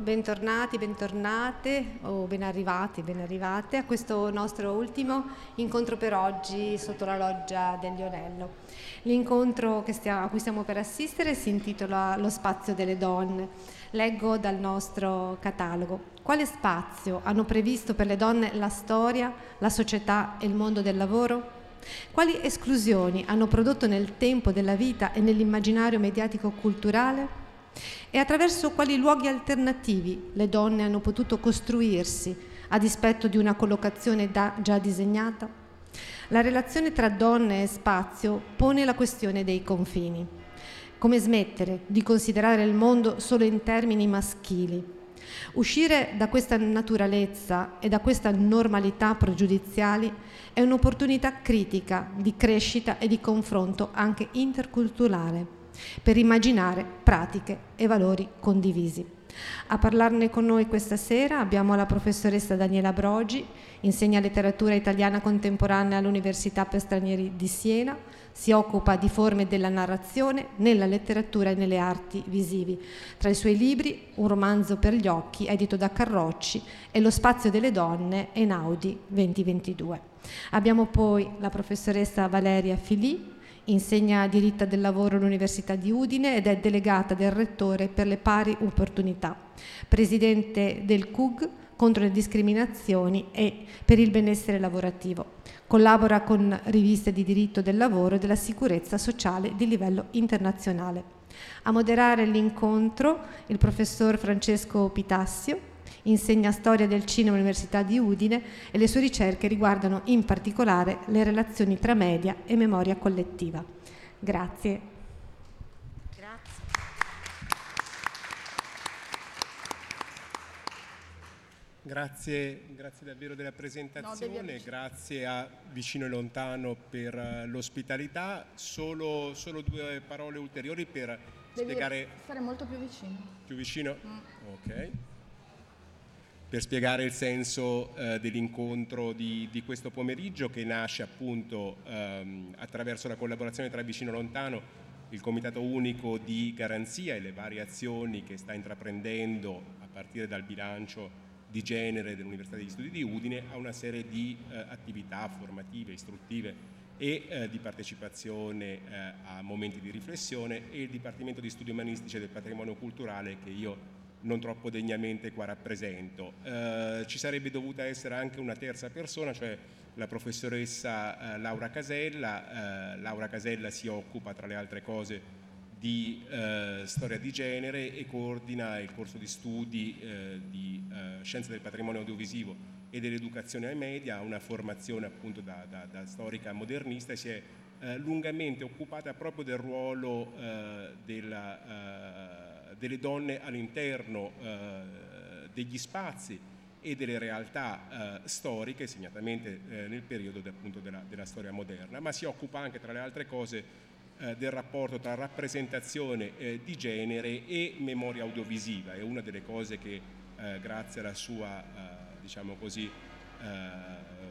bentornati, bentornate o ben arrivati, ben arrivate a questo nostro ultimo incontro per oggi sotto la loggia del Lionello. L'incontro a cui stiamo per assistere si intitola Lo spazio delle donne. Leggo dal nostro catalogo. Quale spazio hanno previsto per le donne la storia, la società e il mondo del lavoro? Quali esclusioni hanno prodotto nel tempo della vita e nell'immaginario mediatico-culturale? E attraverso quali luoghi alternativi le donne hanno potuto costruirsi a dispetto di una collocazione già disegnata? La relazione tra donne e spazio pone la questione dei confini. Come smettere di considerare il mondo solo in termini maschili? Uscire da questa naturalezza e da questa normalità pregiudiziali è un'opportunità critica di crescita e di confronto anche interculturale per immaginare pratiche e valori condivisi. A parlarne con noi questa sera abbiamo la professoressa Daniela Brogi, insegna letteratura italiana contemporanea all'Università per stranieri di Siena, si occupa di forme della narrazione nella letteratura e nelle arti visivi. Tra i suoi libri Un romanzo per gli occhi, edito da Carrocci, e Lo spazio delle donne, Enaudi 2022. Abbiamo poi la professoressa Valeria Filì, insegna diritto del lavoro all'Università di Udine ed è delegata del Rettore per le pari opportunità, presidente del CUG contro le discriminazioni e per il benessere lavorativo. Collabora con riviste di diritto del lavoro e della sicurezza sociale di livello internazionale. A moderare l'incontro il professor Francesco Pitassio, insegna storia del cinema all'Università di Udine e le sue ricerche riguardano in particolare le relazioni tra media e memoria collettiva. Grazie. Grazie, grazie, davvero della presentazione, no, grazie a Vicino e Lontano per uh, l'ospitalità. Solo, solo, due parole ulteriori per devi spiegare... stare molto più vicino. Più vicino? Mm. Ok per spiegare il senso eh, dell'incontro di, di, questo pomeriggio che nasce appunto ehm, attraverso la collaborazione tra Vicino Lontano, il Comitato Unico di Garanzia e le varie azioni che sta intraprendendo a partire dal bilancio di genere dell'Università degli Studi di Udine a una serie di eh, attività formative, istruttive e eh, di partecipazione eh, a momenti di riflessione e il Dipartimento di Studi Umanistici e del Patrimonio Culturale che io non troppo degnamente qua rappresento. Eh, ci sarebbe dovuta essere anche una terza persona, cioè la professoressa eh, Laura Casella. Eh, Laura Casella si occupa tra le altre cose di eh, storia di genere e coordina il corso di studi eh, di eh, scienze del patrimonio audiovisivo e dell'educazione ai media, ha una formazione appunto da, da, da storica modernista e si è lungamente occupata proprio del ruolo della delle donne all'interno eh, degli spazi e delle realtà eh, storiche, segnatamente eh, nel periodo appunto, della, della, storia moderna, ma si occupa anche tra le altre cose del rapporto tra rappresentazione di genere e memoria audiovisiva. È una delle cose che grazie alla sua diciamo così,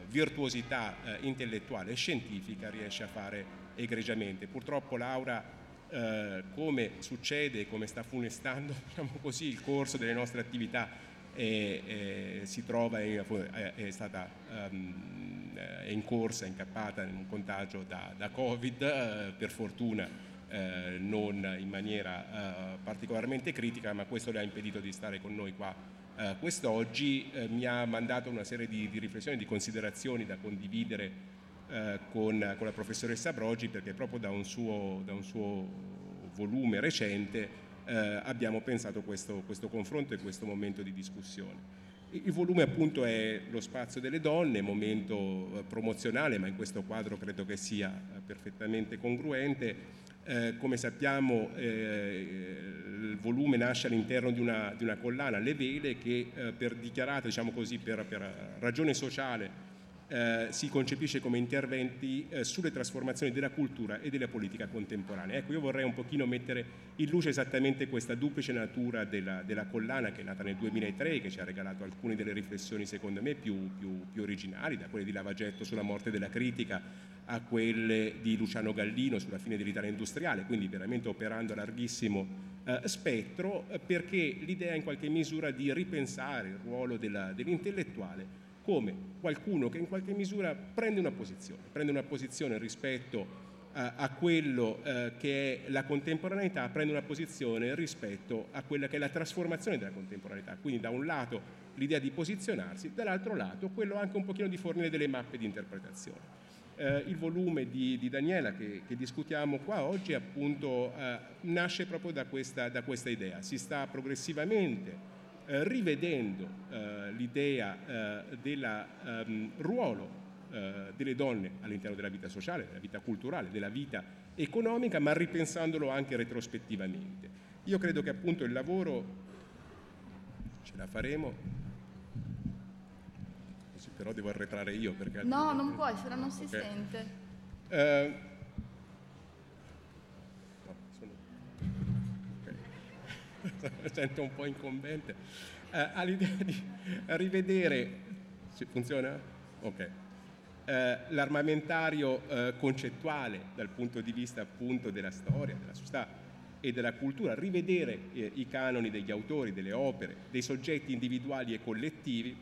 virtuosità intellettuale e scientifica riesce a fare egregiamente. Purtroppo Laura eh, come succede, come sta funestando diciamo così, il corso delle nostre attività e, e si trova, in, è, è, stata um, è in corsa, incappata in un contagio da, da Covid, eh, per fortuna eh, non in maniera eh, particolarmente critica, ma questo le ha impedito di stare con noi qua eh, quest'oggi, eh, mi ha mandato una serie di, di riflessioni, di considerazioni da condividere eh, con, con, la professoressa Brogi perché proprio da un suo, da un suo volume recente eh, abbiamo pensato questo, questo confronto e questo momento di discussione. Il volume appunto è lo spazio delle donne, momento eh, promozionale, ma in questo quadro credo che sia eh, perfettamente congruente. Eh, come sappiamo eh, il volume nasce all'interno di, di una, collana, Le Vele, che eh, per dichiarata, diciamo così, per, per ragione sociale eh, si concepisce come interventi eh, sulle trasformazioni della cultura e della politica contemporanea. Ecco, io vorrei un pochino mettere in luce esattamente questa duplice natura della, della collana che è nata nel 2003 che ci ha regalato alcune delle riflessioni secondo me più, più, più originali, da quelle di Lavagetto sulla morte della critica a quelle di Luciano Gallino sulla fine dell'Italia industriale, quindi veramente operando a larghissimo eh, spettro eh, perché l'idea in qualche misura di ripensare il ruolo della, dell'intellettuale come qualcuno che in qualche misura prende una posizione, prende una posizione rispetto a, a quello eh, che è la contemporaneità, prende una posizione rispetto a quella che è la trasformazione della contemporaneità. Quindi da un lato l'idea di posizionarsi, dall'altro lato quello anche un pochino di fornire delle mappe di interpretazione. Eh, il volume di, di Daniela che, che, discutiamo qua oggi appunto eh, nasce proprio da questa, da questa, idea, si sta progressivamente eh, rivedendo eh, l'idea eh, del ehm, ruolo eh, delle donne all'interno della vita sociale, della vita culturale, della vita economica, ma ripensandolo anche retrospettivamente. Io credo che appunto il lavoro ce la faremo però devo arretrare io perché... No, non puoi, se no non si okay. sente. sento un po' incombente. Uh, ha l'idea di rivedere... Si funziona? Ok. Uh, l'armamentario concettuale dal punto di vista appunto della storia, della società e della cultura, rivedere eh, i canoni degli autori, delle opere, dei soggetti individuali e collettivi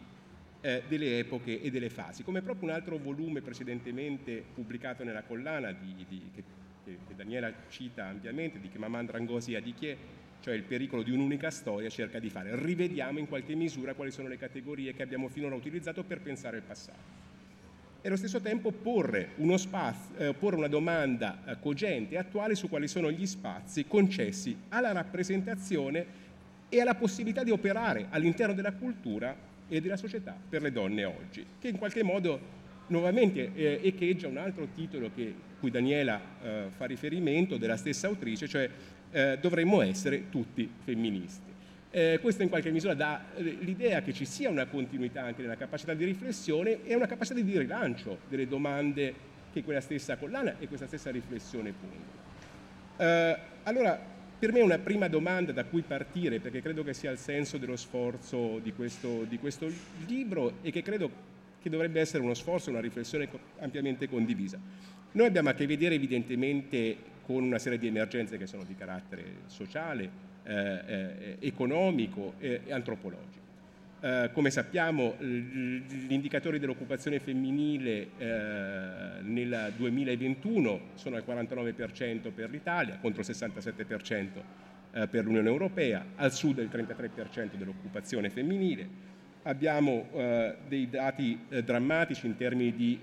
eh, delle epoche e delle fasi, come proprio un altro volume precedentemente pubblicato nella collana di, di, che, che, Daniela cita ampiamente, di Chimaman Drangosi Adichie, cioè il pericolo di un'unica storia, cerca di fare. Rivediamo in qualche misura quali sono le categorie che abbiamo finora utilizzato per pensare al passato. E allo stesso tempo porre, spazio, eh, porre una domanda eh, cogente e attuale su quali sono gli spazi concessi alla rappresentazione e alla possibilità di operare all'interno della cultura e della società per le donne oggi, che in qualche modo nuovamente eh, echeggia un altro titolo che, cui Daniela eh, fa riferimento, della stessa autrice, cioè eh, dovremmo essere tutti femministi. Eh, questo in qualche misura dà eh, l'idea che ci sia una continuità anche nella capacità di riflessione e una capacità di rilancio delle domande che quella stessa collana e questa stessa riflessione pongono. Eh, allora, per me una prima domanda da cui partire, perché credo che sia il senso dello sforzo di questo, di questo libro e che credo che dovrebbe essere uno sforzo, una riflessione ampiamente condivisa. Noi abbiamo a che vedere evidentemente con una serie di emergenze che sono di carattere sociale, eh, eh, economico e antropologico. Eh, come sappiamo gli indicatori dell'occupazione femminile eh, nel 2021 sono al 49% per l'Italia contro il 67% eh, per l'Unione Europea, al sud il 33% dell'occupazione femminile. Abbiamo eh, dei dati eh, drammatici in termini di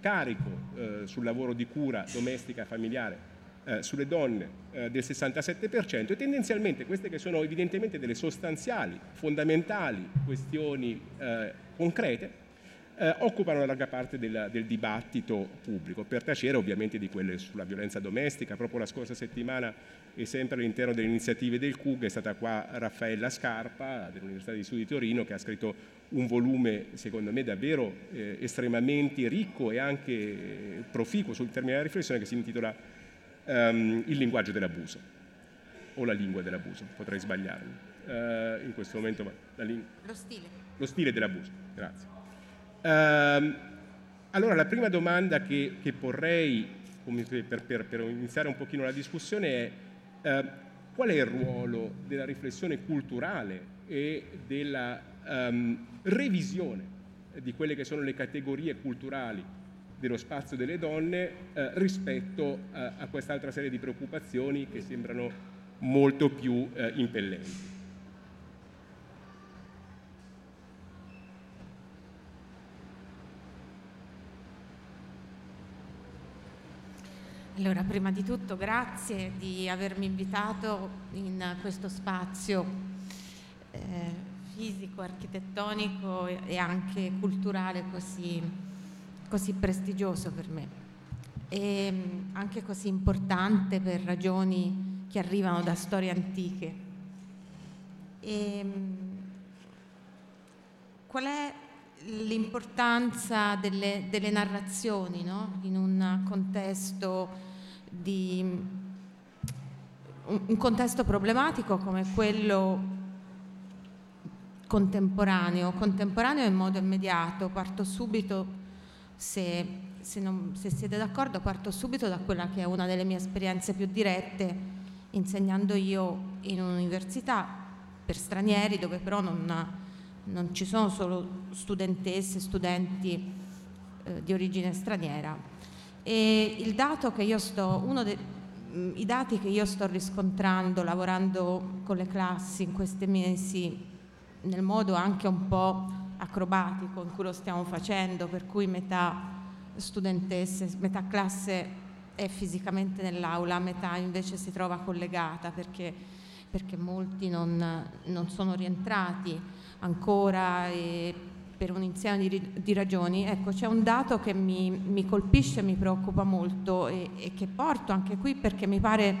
carico sul lavoro di cura domestica e familiare eh, sulle donne eh, del 67% e tendenzialmente queste che sono evidentemente delle sostanziali, fondamentali questioni eh, concrete, eh, occupano la larga parte del, del, dibattito pubblico, per tacere ovviamente di quelle sulla violenza domestica. Proprio la scorsa settimana e sempre all'interno delle iniziative del CUG è stata qua Raffaella Scarpa dell'Università di Studi di Torino che ha scritto un volume secondo me davvero eh, estremamente ricco e anche proficuo sul termine della riflessione che si intitola um, il linguaggio dell'abuso o la lingua dell'abuso, potrei sbagliarmi uh, in questo momento, ma ling- lo stile. Lo stile dell'abuso, grazie. Uh, allora la prima domanda che, che porrei per, per, per, iniziare un pochino la discussione è uh, qual è il ruolo della riflessione culturale e della um, revisione di quelle che sono le categorie culturali dello spazio delle donne eh, rispetto eh, a quest'altra serie di preoccupazioni che sembrano molto più eh, impellenti. Allora, prima di tutto grazie di avermi invitato in questo spazio eh, fisico, architettonico e anche culturale così così prestigioso per me e mm, anche così importante per ragioni che arrivano da storie antiche. E, mm, qual è l'importanza delle, delle narrazioni no? in un contesto, di, un contesto problematico come quello contemporaneo, contemporaneo in modo immediato, parto subito se, se, non, se siete d'accordo parto subito da quella che è una delle mie esperienze più dirette insegnando io in un'università per stranieri dove però non, non ci sono solo studentesse, studenti eh, di origine straniera. Sto, dei mm, i dati che io sto riscontrando lavorando con le classi in questi mesi, nel modo anche un po' acrobatico in cui lo stiamo facendo, per cui metà studentesse, metà classe è fisicamente nell'aula, metà invece si trova collegata perché, perché molti non, non, sono rientrati ancora per un insieme di, di, ragioni. Ecco, c'è un dato che mi, mi colpisce mi preoccupa molto e, e che porto anche qui perché mi pare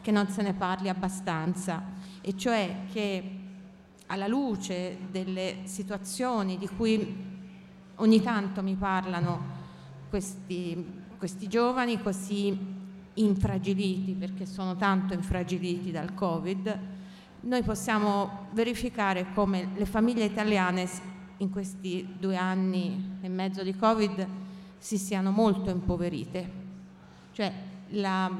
che non se ne parli abbastanza, e cioè che alla luce delle situazioni di cui ogni tanto mi parlano questi questi giovani così infragiliti, perché sono tanto infragiliti dal Covid, noi possiamo verificare come le famiglie italiane in questi due anni e mezzo di Covid si siano molto impoverite. Cioè, la,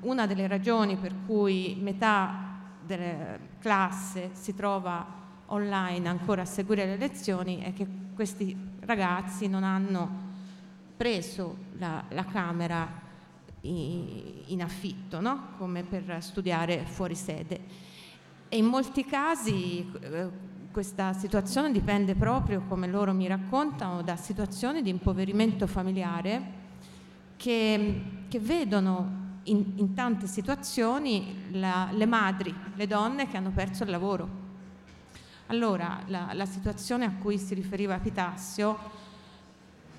una delle ragioni per cui metà della classe si trova online ancora a seguire le lezioni è che questi ragazzi non hanno preso la, la camera in affitto, no? come per studiare fuori sede. E in molti casi eh, questa situazione dipende proprio, come loro mi raccontano, da situazioni di impoverimento familiare che, che vedono in, in, tante situazioni la, le madri, le donne che hanno perso il lavoro. Allora, la, la situazione a cui si riferiva Pitassio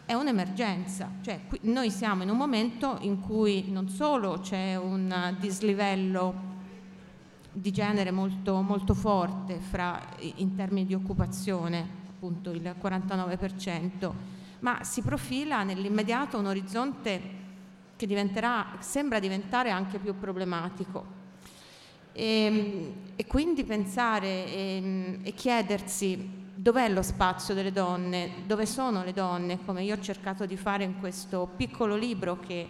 è un'emergenza, cioè noi siamo in un momento in cui non solo c'è un dislivello di genere molto, molto forte fra, in termini di occupazione, appunto il 49%, ma si profila nell'immediato un orizzonte che sembra diventare anche più problematico. E, ehm, e quindi pensare e, ehm, e chiedersi dov'è lo spazio delle donne, dove sono le donne, come io ho cercato di fare in questo piccolo libro che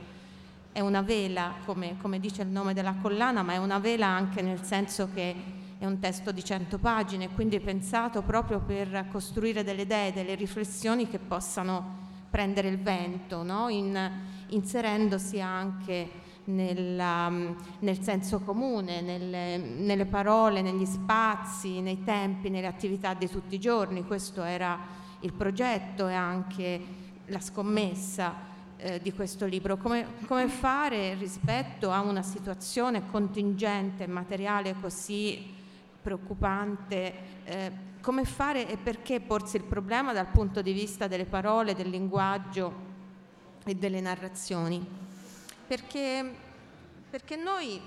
è una vela, come, come dice il nome della collana, ma è una vela anche nel senso che è un testo di 100 pagine, quindi pensato proprio per costruire delle idee, delle riflessioni che possano prendere il vento, no? In, inserendosi anche nella, nel senso comune, nelle, nelle, parole, negli spazi, nei tempi, nelle attività di tutti i giorni. Questo era il progetto e anche la scommessa eh, di questo libro. Come, come, fare rispetto a una situazione contingente, materiale così preoccupante, eh, come fare e perché porsi il problema dal punto di vista delle parole, del linguaggio e delle narrazioni? perché, perché noi,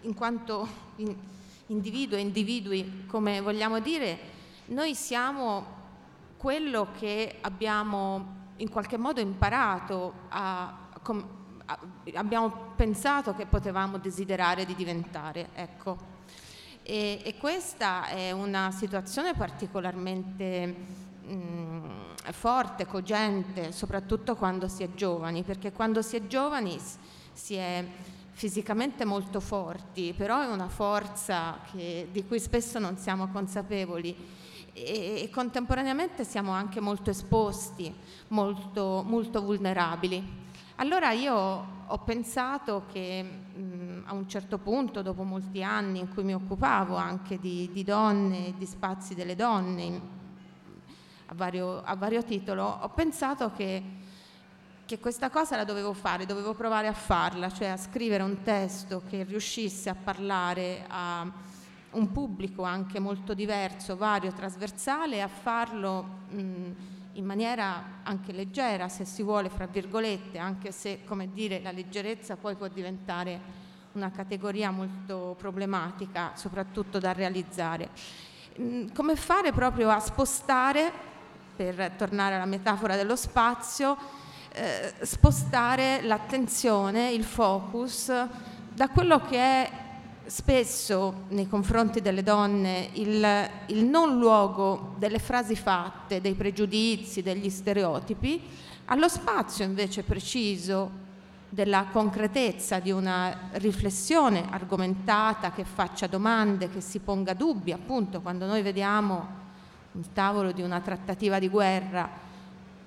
in quanto in, individui e individui, come vogliamo dire, noi siamo quello che abbiamo in qualche modo imparato a, com, a, abbiamo pensato che potevamo desiderare di diventare. Ecco. E, e questa è una situazione particolarmente mh, mm, forte, cogente, soprattutto quando si è giovani, perché quando si è giovani si è fisicamente molto forti, però è una forza che, di cui spesso non siamo consapevoli e, e, contemporaneamente siamo anche molto esposti, molto, molto vulnerabili. Allora io ho pensato che mh, a un certo punto, dopo molti anni in cui mi occupavo anche di, di donne e di spazi delle donne, a vario, a vario titolo, ho pensato che, che questa cosa la dovevo fare, dovevo provare a farla, cioè a scrivere un testo che riuscisse a parlare a un pubblico anche molto diverso, vario, trasversale a farlo mh, in maniera anche leggera, se si vuole, fra virgolette, anche se, come dire, la leggerezza poi può diventare una categoria molto problematica, soprattutto da realizzare. come fare proprio a spostare per tornare alla metafora dello spazio, eh, spostare l'attenzione, il focus da quello che è spesso nei confronti delle donne il, il non luogo delle frasi fatte, dei pregiudizi, degli stereotipi, allo spazio invece preciso della concretezza di una riflessione argomentata che faccia domande, che si ponga dubbi, appunto quando noi vediamo il tavolo di una trattativa di guerra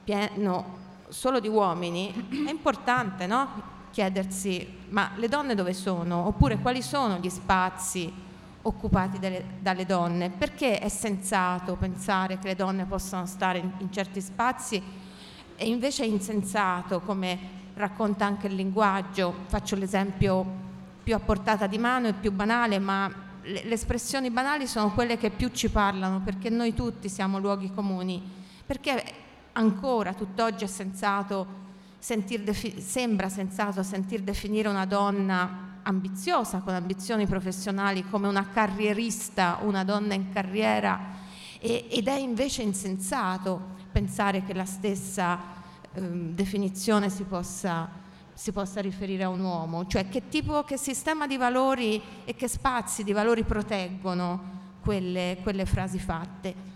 pieno solo di uomini, è importante no? Chiedersi ma le donne dove sono? Oppure quali sono gli spazi occupati delle, dalle donne? Perché è sensato pensare che le donne possano stare in, in certi spazi e invece è insensato, come racconta anche il linguaggio. Faccio l'esempio più a portata di mano e più banale, ma le, le espressioni banali sono quelle che più ci parlano, perché noi tutti siamo luoghi comuni. Perché ancora tutt'oggi è sensato sembra sensato sentir definire una donna ambiziosa, con ambizioni professionali, come una carrierista, una donna in carriera, e, ed è invece insensato pensare che la stessa eh, definizione si possa, si possa, riferire a un uomo, cioè che tipo, che sistema di valori e che spazi di valori proteggono quelle, quelle frasi fatte.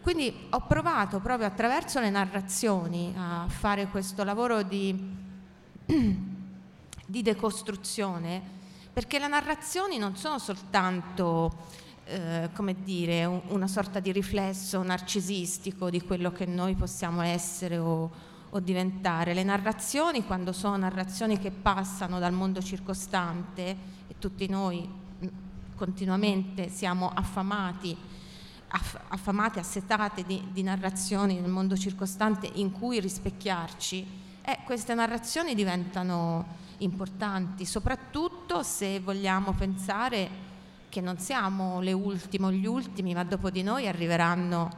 Quindi ho provato proprio attraverso le narrazioni a fare questo lavoro di, di decostruzione, perché le narrazioni non sono soltanto eh, come dire, un, una sorta di riflesso narcisistico di quello che noi possiamo essere o, o, diventare. Le narrazioni, quando sono narrazioni che passano dal mondo circostante, e tutti noi mm, continuamente siamo affamati affamate, assetate di, di, narrazioni nel mondo circostante in cui rispecchiarci, eh, queste narrazioni diventano importanti, soprattutto se vogliamo pensare che non siamo le ultime o gli ultimi, ma dopo di noi arriveranno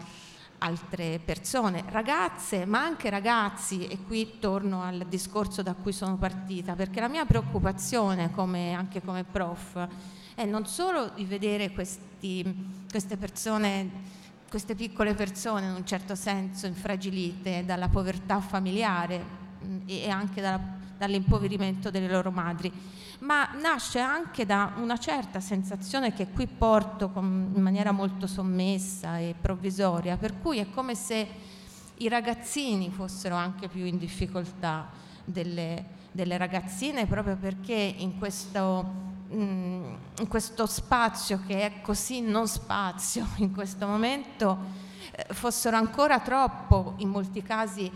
altre persone, ragazze, ma anche ragazzi, e qui torno al discorso da cui sono partita, perché la mia preoccupazione, come, anche come prof, è non solo di vedere questi, queste persone, queste piccole persone in un certo senso infragilite dalla povertà familiare mm, e anche dalla, dall'impoverimento delle loro madri, ma nasce anche da una certa sensazione che qui porto con, in maniera molto sommessa e provvisoria, per cui è come se i ragazzini fossero anche più in difficoltà delle, delle ragazzine proprio perché in questo in questo spazio che è così non spazio in questo momento eh, fossero ancora troppo in molti casi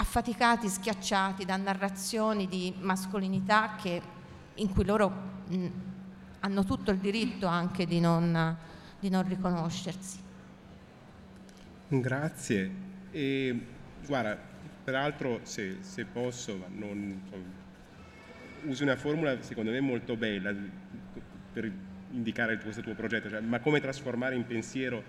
affaticati, schiacciati da narrazioni di mascolinità che, in cui loro mh, hanno tutto il diritto anche di non, di non riconoscersi. Grazie. E, guarda, peraltro se, se posso, non, usi una formula secondo me molto bella per indicare questo tuo progetto, cioè, ma come trasformare in pensiero,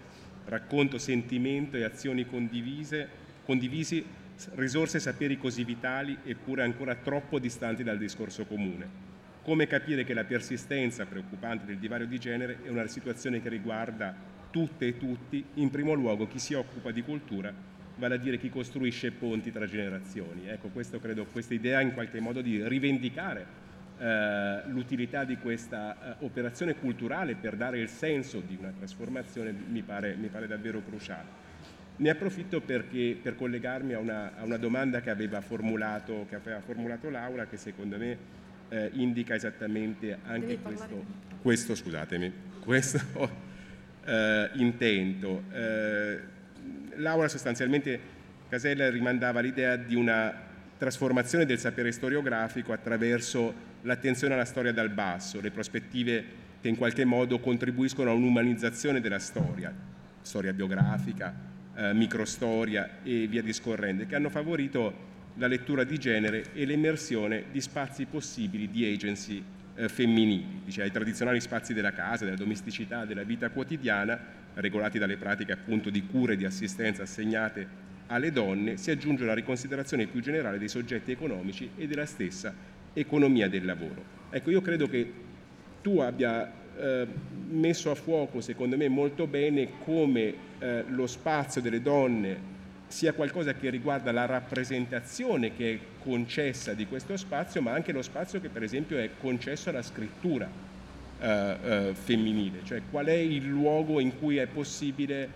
racconto, sentimento e azioni condivise, condivisi risorse e saperi così vitali eppure ancora troppo distanti dal discorso comune. Come capire che la persistenza preoccupante del divario di genere è una situazione che riguarda tutte e tutti, in primo luogo chi si occupa di cultura, vale a dire chi costruisce ponti tra generazioni. Ecco, questo credo, questa idea in qualche modo di rivendicare eh, l'utilità di questa eh, operazione culturale per dare il senso di una trasformazione mi pare, mi pare davvero cruciale. Ne approfitto perché, per collegarmi a una, a una domanda che aveva, formulato, che aveva formulato Laura, che secondo me eh, indica esattamente anche questo, questo, scusatemi, questo eh, intento. Eh, Laura sostanzialmente, Casella rimandava l'idea di una trasformazione del sapere storiografico attraverso l'attenzione alla storia dal basso, le prospettive che in qualche modo contribuiscono a un'umanizzazione della storia, storia biografica, eh, microstoria e via discorrendo, che hanno favorito la lettura di genere e l'emersione di spazi possibili di agency eh, femminili, cioè ai tradizionali spazi della casa, della domesticità, della vita quotidiana, regolati dalle pratiche appunto di cura e di assistenza assegnate alle donne, si aggiunge una riconsiderazione più generale dei soggetti economici e della stessa economia del lavoro. Ecco, io credo che tu abbia eh, messo a fuoco, secondo me, molto bene come eh, lo spazio delle donne sia qualcosa che riguarda la rappresentazione che è concessa di questo spazio, ma anche lo spazio che per esempio è concesso alla scrittura eh, eh femminile, cioè qual è il luogo in cui è possibile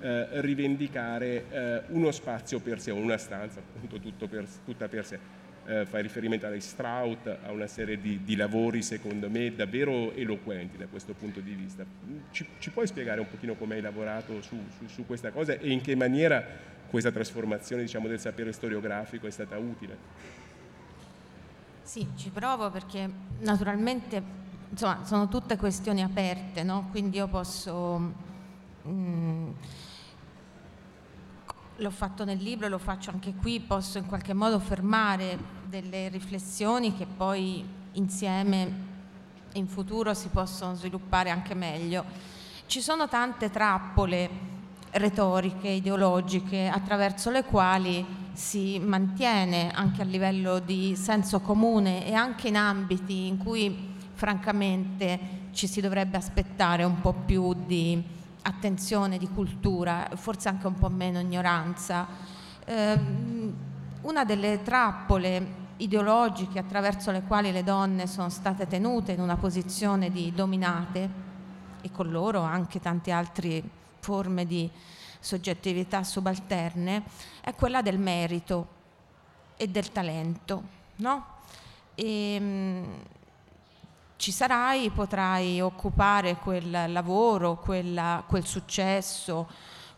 eh, rivendicare uno spazio per sé, una stanza appunto per, tutta per sé eh, fai riferimento alle Strout, a una serie di, di, lavori secondo me davvero eloquenti da questo punto di vista. Ci, ci puoi spiegare un pochino come hai lavorato su, su, su, questa cosa e in che maniera questa trasformazione diciamo, del sapere storiografico è stata utile? Sì, ci provo perché naturalmente insomma, sono tutte questioni aperte, no? quindi io posso... Mm, l'ho fatto nel libro, lo faccio anche qui, posso in qualche modo fermare delle riflessioni che poi insieme in futuro si possono sviluppare anche meglio. Ci sono tante trappole retoriche, ideologiche, attraverso le quali si mantiene anche a livello di senso comune e anche in ambiti in cui francamente ci si dovrebbe aspettare un po' più di attenzione, di cultura, forse anche un po' meno ignoranza. Eh, una delle trappole ideologiche attraverso le quali le donne sono state tenute in una posizione di dominate e con loro anche tante altre forme di soggettività subalterne è quella del merito e del talento. No? E, ehm, ci sarai, potrai occupare quel lavoro, quella, quel successo,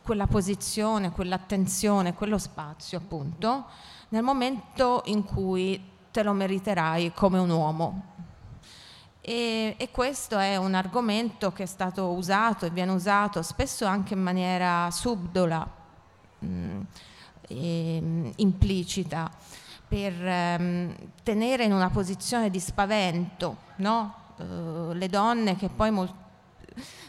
quella posizione, quell'attenzione, quello spazio appunto, nel momento in cui te lo meriterai come un uomo. E, e, questo è un argomento che è stato usato e viene usato spesso anche in maniera subdola, mh, mm, e, mm, implicita per ehm, tenere in una posizione di spavento no? eh, le donne che poi mol-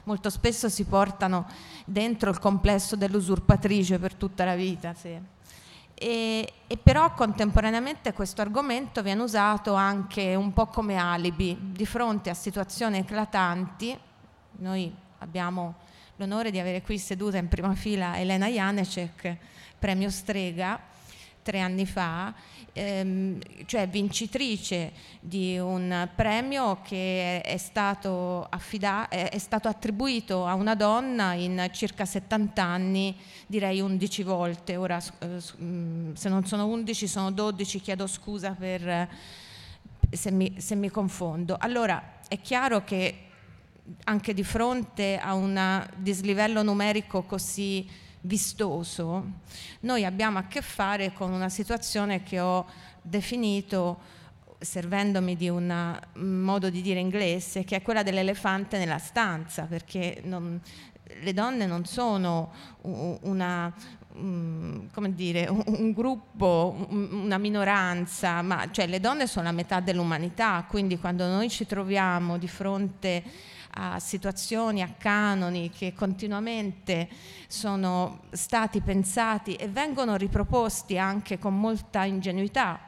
molto spesso si portano dentro il complesso dell'usurpatrice per tutta la vita. Sì. E, e, però contemporaneamente questo argomento viene usato anche un po' come alibi di fronte a situazioni eclatanti. Noi abbiamo l'onore di avere qui seduta in prima fila Elena Janecek, premio Strega, tre anni fa, ehm, cioè vincitrice di un premio che è stato, affida- è stato attribuito a una donna in circa 70 anni, direi 11 volte, ora eh, mm, se non sono 11 sono 12, chiedo scusa per, se, mi, se mi confondo. Allora è chiaro che anche di fronte a un dislivello numerico così vistoso, noi abbiamo a che fare con una situazione che ho definito servendomi di un modo di dire inglese, che è quella dell'elefante nella stanza, perché non, le donne non sono una, come dire, un gruppo, una minoranza, ma cioè le donne sono la metà dell'umanità, quindi quando noi ci troviamo di fronte a situazioni, a canoni che continuamente sono stati pensati e vengono riproposti anche con molta ingenuità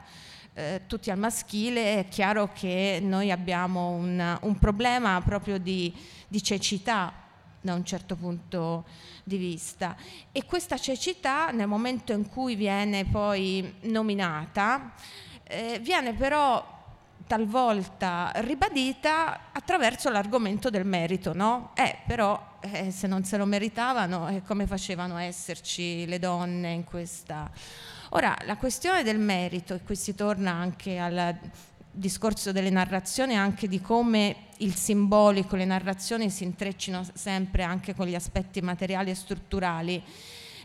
eh, tutti al maschile, è chiaro che noi abbiamo un, un problema proprio di, di cecità da un certo punto di vista. E questa cecità nel momento in cui viene poi nominata, eh, viene però talvolta ribadita attraverso l'argomento del merito, no? Eh, però eh, se non se lo meritavano, eh, come facevano esserci le donne in questa... Ora, la questione del merito, e qui si torna anche al discorso delle narrazioni, anche di come il simbolico, le narrazioni si intreccino sempre anche con gli aspetti materiali e strutturali,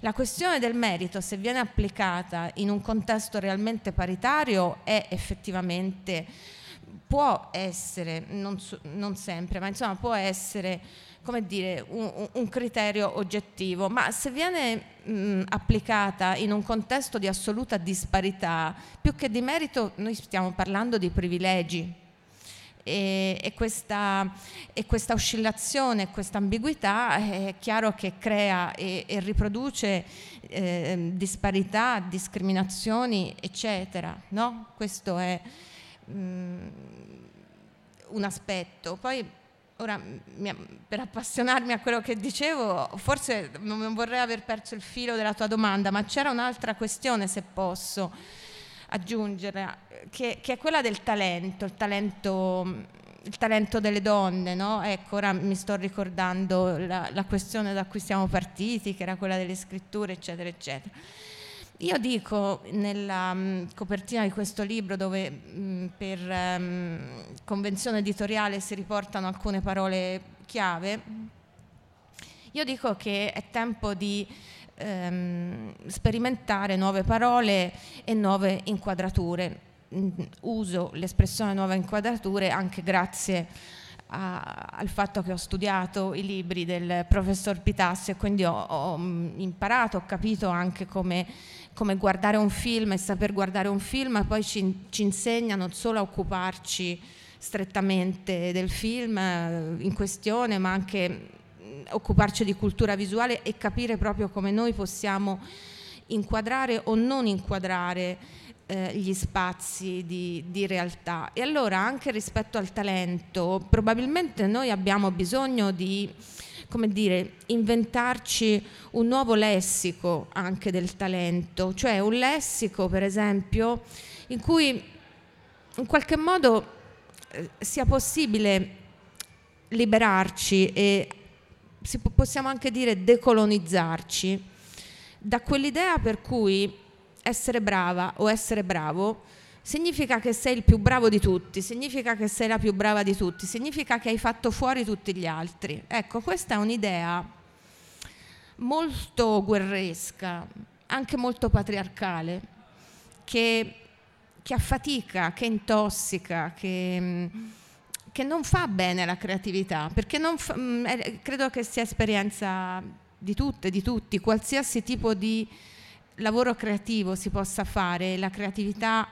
la questione del merito, se viene applicata in un contesto realmente paritario, è effettivamente, può essere, non, non sempre, ma insomma può essere come dire, un, un, criterio oggettivo, ma se viene mh, applicata in un contesto di assoluta disparità, più che di merito noi stiamo parlando di privilegi e, e, questa, e questa, oscillazione, questa ambiguità è chiaro che crea e, e riproduce eh, disparità, discriminazioni, eccetera. No? Questo è mh, un aspetto. Poi Ora, per appassionarmi a quello che dicevo, forse non vorrei aver perso il filo della tua domanda, ma c'era un'altra questione, se posso aggiungere, che, che è quella del talento, il talento, il talento delle donne. No? Ecco, ora mi sto ricordando la, la questione da cui siamo partiti, che era quella delle scritture, eccetera, eccetera. io dico nella um, copertina di questo libro dove um, per um, convenzione editoriale si riportano alcune parole chiave, io dico che è tempo di ehm, sperimentare nuove parole e nuove inquadrature. Mm, uso l'espressione nuove inquadrature anche grazie a, al fatto che ho studiato i libri del professor Pitassi e quindi ho, ho mm, imparato, ho capito anche come, come, guardare un film e saper guardare un film poi ci, ci insegna non solo a occuparci strettamente del film eh, in questione, ma anche occuparci di cultura visuale e capire proprio come noi possiamo inquadrare o non inquadrare eh, gli spazi di, di, realtà. E allora anche rispetto al talento, probabilmente noi abbiamo bisogno di come dire, inventarci un nuovo lessico anche del talento, cioè un lessico per esempio in cui in qualche modo eh, sia possibile liberarci e possiamo anche dire decolonizzarci da quell'idea per cui essere brava o essere bravo significa che sei il più bravo di tutti, significa che sei la più brava di tutti, significa che hai fatto fuori tutti gli altri. Ecco, questa è un'idea molto guerresca, anche molto patriarcale, che, che affatica, che intossica, che che non fa bene alla creatività, perché fa, mm, credo che sia esperienza di tutte, di tutti, qualsiasi tipo di lavoro creativo si possa fare, la creatività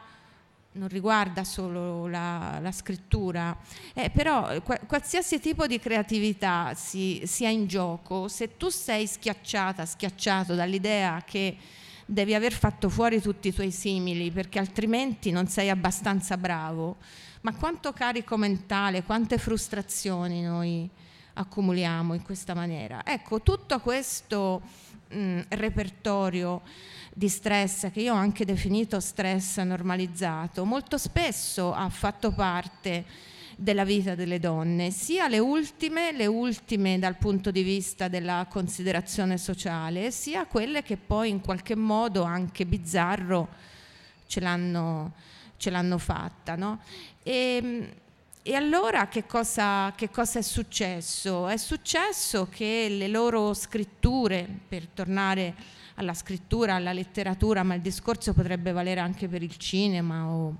non riguarda solo la, la scrittura, eh, però qualsiasi tipo di creatività si, sia in gioco, se tu sei schiacciata, schiacciato dall'idea che devi aver fatto fuori tutti i tuoi simili perché altrimenti non sei abbastanza bravo, ma quanto carico mentale, quante frustrazioni noi accumuliamo in questa maniera. Ecco, tutto questo mh, repertorio di stress, che io ho anche definito stress normalizzato, molto spesso ha fatto parte della vita delle donne, sia le ultime, le ultime dal punto di vista della considerazione sociale, sia quelle che poi in qualche modo anche bizzarro ce l'hanno, ce l'hanno fatta. No? E, ehm, e allora che cosa, che cosa, è successo? È successo che le loro scritture, per tornare alla scrittura, alla letteratura, ma il discorso potrebbe valere anche per il cinema o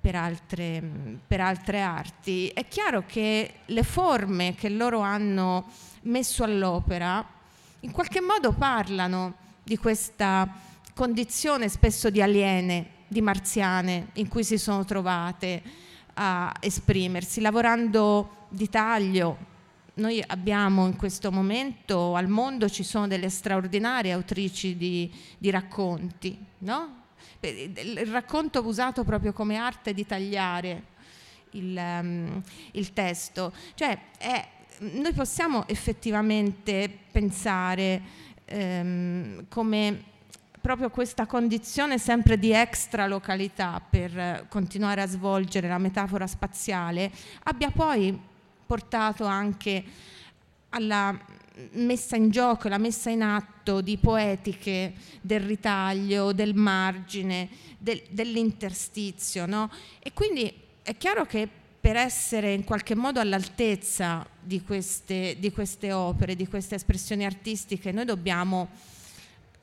per altre, per altre arti, è chiaro che le forme che loro hanno messo all'opera in qualche modo parlano di questa condizione spesso di aliene di marziane in cui si sono trovate a esprimersi, lavorando di taglio. Noi abbiamo in questo momento al mondo ci sono delle straordinarie autrici di, di racconti, no? Il racconto usato proprio come arte di tagliare il, um, il testo. Cioè, è, noi possiamo effettivamente pensare um, come proprio questa condizione sempre di extra località per continuare a svolgere la metafora spaziale abbia poi portato anche alla messa in gioco, la messa in atto di poetiche del ritaglio, del margine, del, dell'interstizio. No? E quindi è chiaro che per essere in qualche modo all'altezza di queste, di queste opere, di queste espressioni artistiche, noi dobbiamo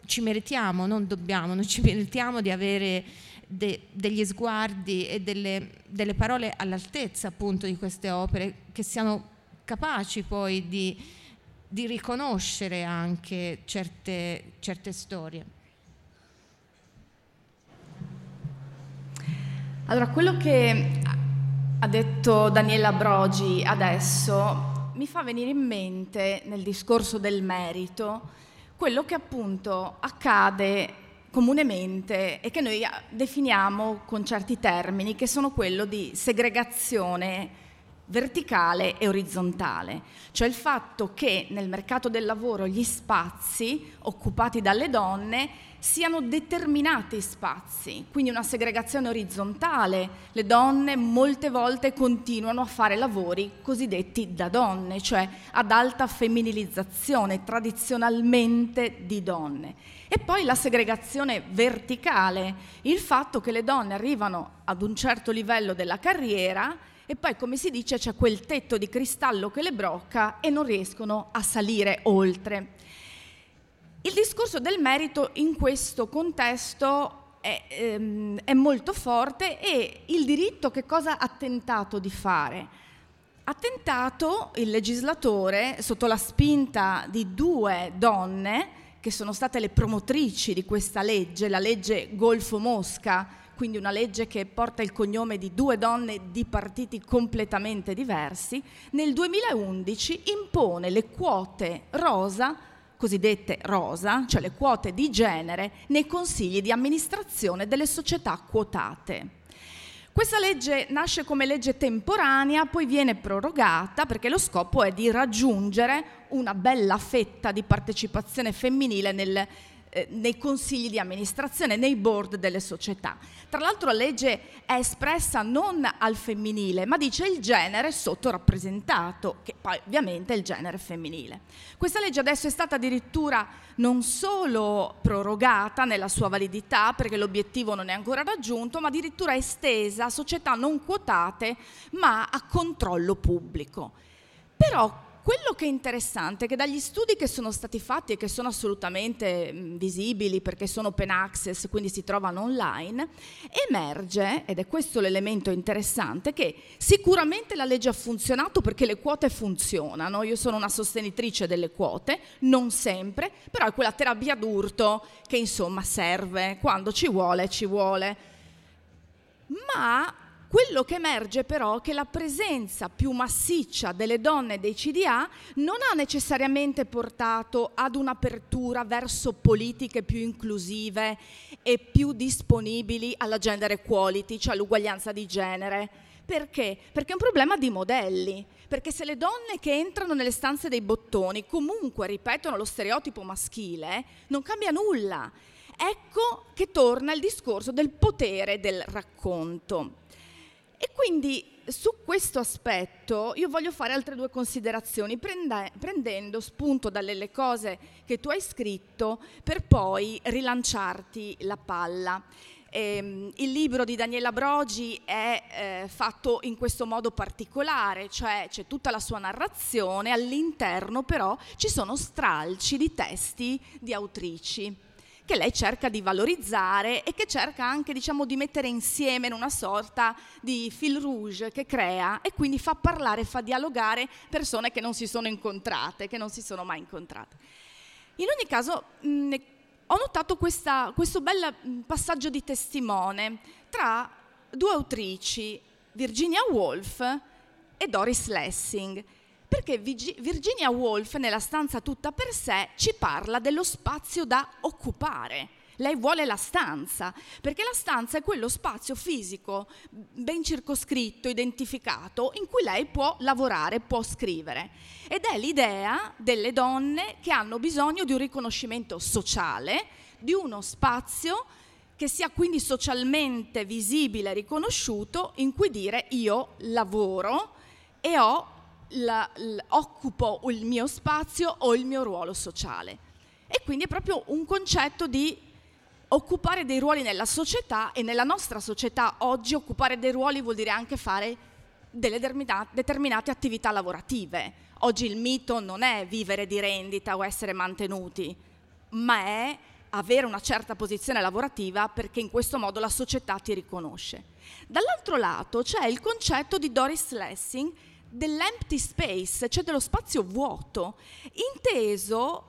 ci meritiamo, non dobbiamo, noi ci meritiamo di avere de, degli sguardi e delle, delle, parole all'altezza appunto di queste opere che siano capaci poi di, di riconoscere anche certe, certe storie. Allora, quello che ha detto Daniela Brogi adesso mi fa venire in mente nel discorso del merito quello che appunto accade comunemente e che noi definiamo con certi termini, che sono quello di segregazione verticale e orizzontale, cioè il fatto che nel mercato del lavoro gli spazi occupati dalle donne siano determinati spazi, quindi una segregazione orizzontale. Le donne molte volte continuano a fare lavori cosiddetti da donne, cioè ad alta femminilizzazione, tradizionalmente di donne. E poi la segregazione verticale, il fatto che le donne arrivano ad un certo livello della carriera e poi, come si dice, c'è quel tetto di cristallo che le brocca e non riescono a salire oltre. Il discorso del merito in questo contesto è, ehm, è molto forte e il diritto che cosa ha tentato di fare? Ha tentato il legislatore, sotto la spinta di due donne, che sono state le promotrici di questa legge, la legge Golfo Mosca, quindi una legge che porta il cognome di due donne di partiti completamente diversi, nel 2011 impone le quote rosa cosiddette rosa, cioè le quote di genere, nei consigli di amministrazione delle società quotate. Questa legge nasce come legge temporanea, poi viene prorogata perché lo scopo è di raggiungere una bella fetta di partecipazione femminile nel, eh, nei consigli di amministrazione, nei board delle società. Tra l'altro la legge è espressa non al femminile, ma dice il genere sottorappresentato, che poi ovviamente è il genere femminile. Questa legge adesso è stata addirittura non solo prorogata nella sua validità, perché l'obiettivo non è ancora raggiunto, ma addirittura estesa a società non quotate, ma a controllo pubblico. Però quello che è interessante è che dagli studi che sono stati fatti e che sono assolutamente visibili perché sono open access, quindi si trovano online, emerge, ed è questo l'elemento interessante, che sicuramente la legge ha funzionato perché le quote funzionano. Io sono una sostenitrice delle quote, non sempre, però è quella terapia d'urto che insomma serve, quando ci vuole, ci vuole. Ma quello che emerge però è che la presenza più massiccia delle donne dei CDA non ha necessariamente portato ad un'apertura verso politiche più inclusive e più disponibili alla gender equality, cioè all'uguaglianza di genere. Perché? Perché è un problema di modelli. Perché se le donne che entrano nelle stanze dei bottoni comunque ripetono lo stereotipo maschile, non cambia nulla. Ecco che torna il discorso del potere del racconto. E quindi su questo aspetto io voglio fare altre due considerazioni, prende, prendendo spunto dalle cose che tu hai scritto per poi rilanciarti la palla. Eh, il libro di Daniela Brogi è eh, fatto in questo modo particolare, cioè c'è tutta la sua narrazione, all'interno però ci sono stralci di testi di autrici che lei cerca di valorizzare e che cerca anche diciamo, di mettere insieme in una sorta di fil rouge che crea e quindi fa parlare, fa dialogare persone che non si sono incontrate, che non si sono mai incontrate. In ogni caso mh, ho notato questa, questo bel passaggio di testimone tra due autrici, Virginia Woolf e Doris Lessing perché Virginia Woolf nella stanza tutta per sé ci parla dello spazio da occupare. Lei vuole la stanza, perché la stanza è quello spazio fisico ben circoscritto, identificato, in cui lei può lavorare, può scrivere. Ed è l'idea delle donne che hanno bisogno di un riconoscimento sociale, di uno spazio che sia quindi socialmente visibile riconosciuto, in cui dire io lavoro e ho la, la, occupo il mio spazio o il mio ruolo sociale. E quindi è proprio un concetto di occupare dei ruoli nella società e nella nostra società oggi occupare dei ruoli vuol dire anche fare delle determinate attività lavorative. Oggi il mito non è vivere di rendita o essere mantenuti, ma è avere una certa posizione lavorativa perché in questo modo la società ti riconosce. Dall'altro lato c'è il concetto di Doris Lessing dell'empty space, cioè dello spazio vuoto, inteso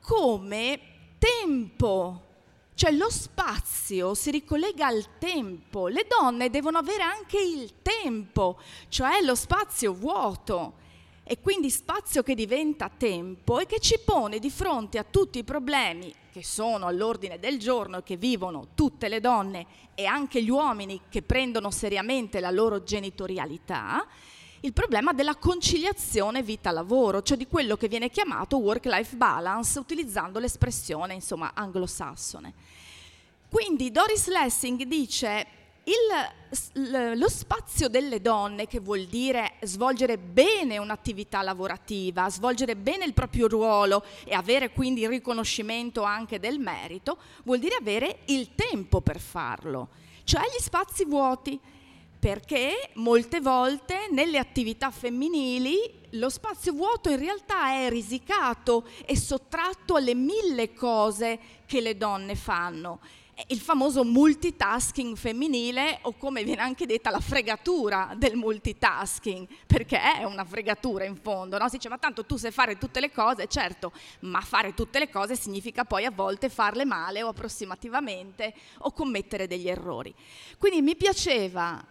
come tempo. Cioè lo spazio si ricollega al tempo, le donne devono avere anche il tempo, cioè lo spazio vuoto e quindi spazio che diventa tempo e che ci pone di fronte a tutti i problemi che sono all'ordine del giorno e che vivono tutte le donne e anche gli uomini che prendono seriamente la loro genitorialità il problema della conciliazione vita-lavoro, cioè di quello che viene chiamato work-life balance, utilizzando l'espressione insomma anglosassone. Quindi Doris Lessing dice il, lo spazio delle donne, che vuol dire svolgere bene un'attività lavorativa, svolgere bene il proprio ruolo e avere quindi il riconoscimento anche del merito, vuol dire avere il tempo per farlo, cioè gli spazi vuoti perché molte volte nelle attività femminili lo spazio vuoto in realtà è risicato e sottratto alle mille cose che le donne fanno. Il famoso multitasking femminile o come viene anche detta la fregatura del multitasking, perché è una fregatura in fondo, no? Si dice ma tanto tu sai fare tutte le cose, certo, ma fare tutte le cose significa poi a volte farle male o approssimativamente o commettere degli errori. Quindi mi piaceva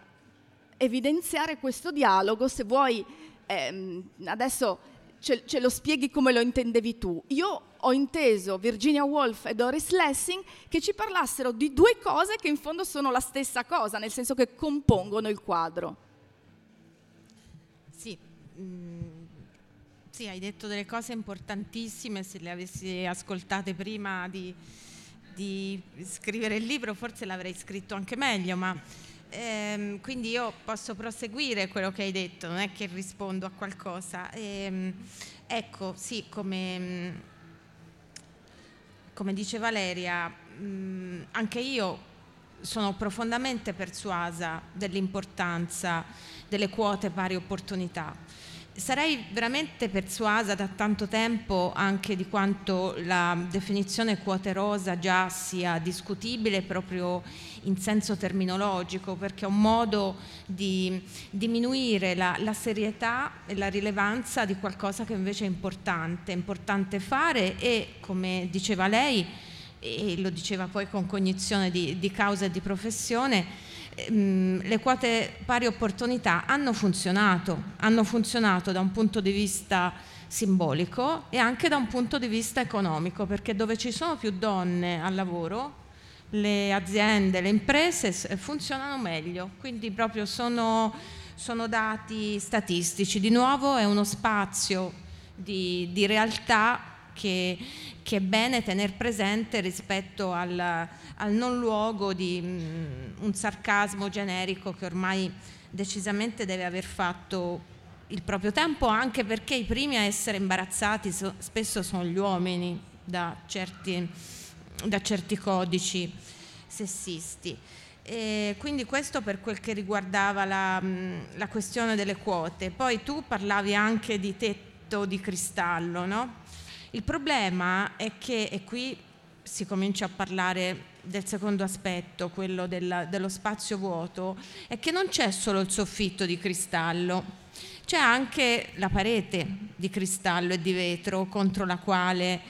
evidenziare questo dialogo, se vuoi ehm, adesso ce, ce, lo spieghi come lo intendevi tu. Io ho inteso Virginia Woolf e Doris Lessing che ci parlassero di due cose che in fondo sono la stessa cosa, nel senso che compongono il quadro. Sì, mm, sì hai detto delle cose importantissime, se le avessi ascoltate prima di, di scrivere il libro forse l'avrei scritto anche meglio, ma Ehm, quindi io posso proseguire quello che hai detto, non è che rispondo a qualcosa. Ehm, ecco, sì, come, come dice Valeria, mh, mm, anche io sono profondamente persuasa dell'importanza delle quote pari opportunità sarei veramente persuasa da tanto tempo anche di quanto la definizione quote rosa già sia discutibile proprio in senso terminologico, perché è un modo di diminuire la, la serietà e la rilevanza di qualcosa che invece è importante, è importante fare e, come diceva lei, e lo diceva poi con cognizione di, di causa e di professione, Ehm, le quote pari opportunità hanno funzionato, hanno funzionato da un punto di vista simbolico e anche da un punto di vista economico, perché dove ci sono più donne al lavoro, le aziende, le imprese funzionano meglio, quindi proprio sono, sono dati statistici. Di nuovo è uno spazio di, di realtà che, che, è bene tenere presente rispetto al, al non luogo di mh, mm, un sarcasmo generico che ormai decisamente deve aver fatto il proprio tempo, anche perché i primi a essere imbarazzati so, spesso sono gli uomini da certi, da certi codici sessisti. E quindi questo per quel che riguardava la, mm, la, questione delle quote. Poi tu parlavi anche di tetto di cristallo, no? Il problema è che, e qui si comincia a parlare del secondo aspetto, quello della, dello spazio vuoto, è che non c'è solo il soffitto di cristallo, c'è anche la parete di cristallo e di vetro contro la quale,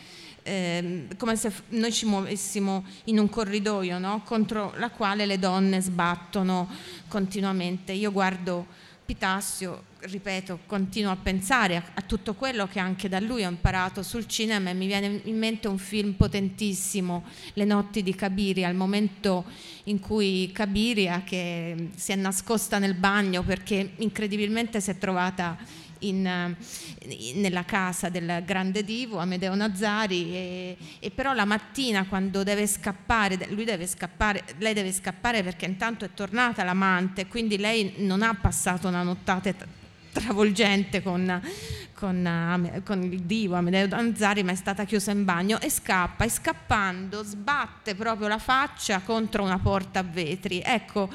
eh, come se noi ci muovessimo in un corridoio, no? contro la quale le donne sbattono continuamente. Io guardo Pitassio, ripeto, continuo a pensare a, a, tutto quello che anche da lui ho imparato sul cinema e mi viene in mente un film potentissimo, Le notti di Cabiria, al momento in cui Cabiria, che si è nascosta nel bagno perché incredibilmente si è trovata in, eh, nella casa del grande divo Amedeo Nazzari e, e, però la mattina quando deve scappare, lui deve scappare, lei deve scappare perché intanto è tornata l'amante, quindi lei non ha passato una nottata travolgente con, con, con, il divo Amedeo Nazzari, ma è stata chiusa in bagno e scappa e scappando sbatte proprio la faccia contro una porta a vetri. Ecco,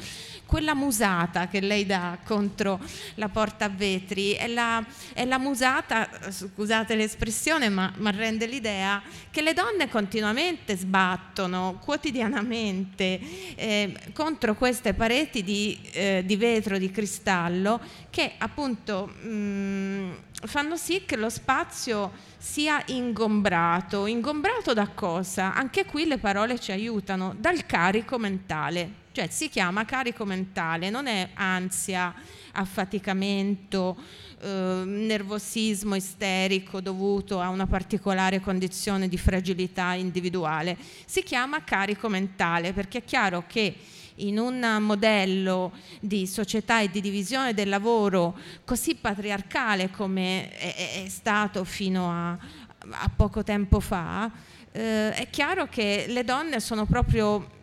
quella musata che lei dà contro la porta a vetri. È la, è la musata, scusate l'espressione, ma, ma, rende l'idea che le donne continuamente sbattono quotidianamente eh, contro queste pareti di, eh, di, vetro, di cristallo, che appunto mh, mm, fanno sì che lo spazio sia ingombrato. Ingombrato da cosa? Anche qui le parole ci aiutano, dal carico mentale cioè si chiama carico mentale, non è ansia, affaticamento, eh, nervosismo isterico dovuto a una particolare condizione di fragilità individuale, si chiama carico mentale perché è chiaro che in un modello di società e di divisione del lavoro così patriarcale come è, stato fino a, a, poco tempo fa, eh, è chiaro che le donne sono proprio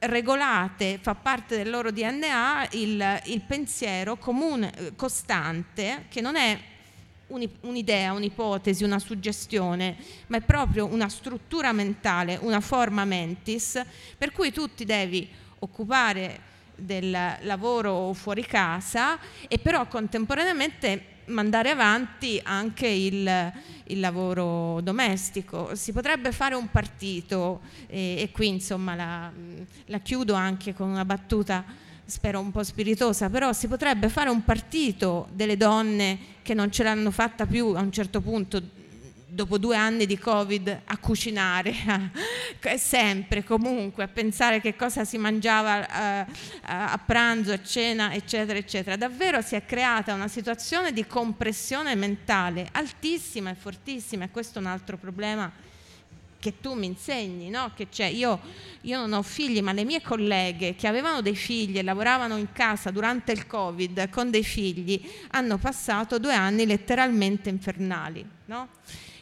regolate, fa parte del loro DNA il, il pensiero comune, costante, che non è un'idea, un'ipotesi, una suggestione, ma è proprio una struttura mentale, una forma mentis, per cui tu ti devi occupare del lavoro fuori casa e però contemporaneamente mandare avanti anche il, il lavoro domestico. Si potrebbe fare un partito e, e qui insomma la, la chiudo anche con una battuta spero un po' spiritosa, però si potrebbe fare un partito delle donne che non ce l'hanno fatta più a un certo punto dopo due anni di Covid a cucinare, sempre, comunque, a pensare che cosa si mangiava a, eh, a, pranzo, a cena, eccetera, eccetera. Davvero si è creata una situazione di compressione mentale altissima e fortissima e questo è un altro problema che tu mi insegni, no? che c'è. Io, io, non ho figli, ma le mie colleghe che avevano dei figli e lavoravano in casa durante il Covid con dei figli hanno passato due anni letteralmente infernali. No?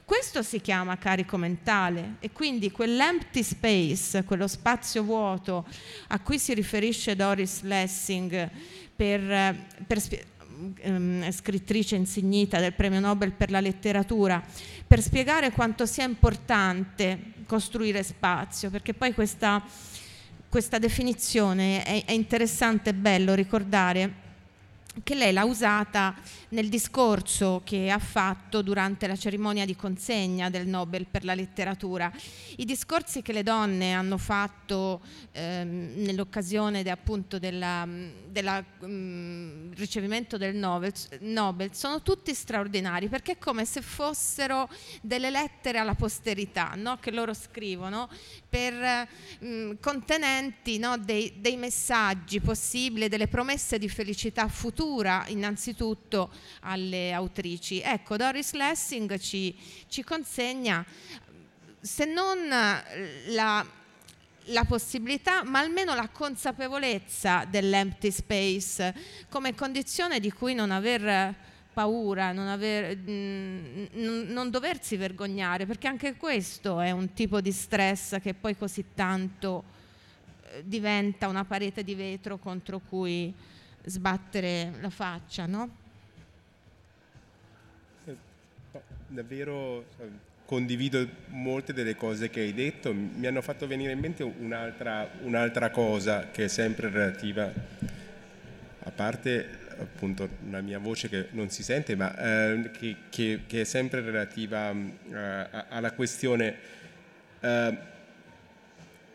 Questo si chiama carico mentale e quindi quell'empty space, quello spazio vuoto a cui si riferisce Doris Lessing per, per ehm, scrittrice insignita del premio Nobel per la letteratura, per spiegare quanto sia importante costruire spazio, perché poi questa, questa definizione è, è interessante e bello ricordare che lei l'ha usata nel discorso che ha fatto durante la cerimonia di consegna del Nobel per la letteratura. I discorsi che le donne hanno fatto ehm, nell'occasione de, appunto del mm, ricevimento del Nobel, Nobel, sono tutti straordinari perché è come se fossero delle lettere alla posterità no? che loro scrivono per mm, contenenti no? dei, dei messaggi possibili, delle promesse di felicità futura innanzitutto alle autrici. Ecco, Doris Lessing ci, ci consegna, se non la, la possibilità, ma almeno la consapevolezza dell'empty space come condizione di cui non aver paura, non, aver, mm, non, doversi vergognare, perché anche questo è un tipo di stress che poi così tanto eh, diventa una parete di vetro contro cui sbattere la faccia, no? davvero condivido molte delle cose che hai detto, mi hanno fatto venire in mente un'altra, un'altra cosa che è sempre relativa, a parte appunto la mia voce che non si sente, ma eh, che, che, che, è sempre relativa eh, alla questione eh,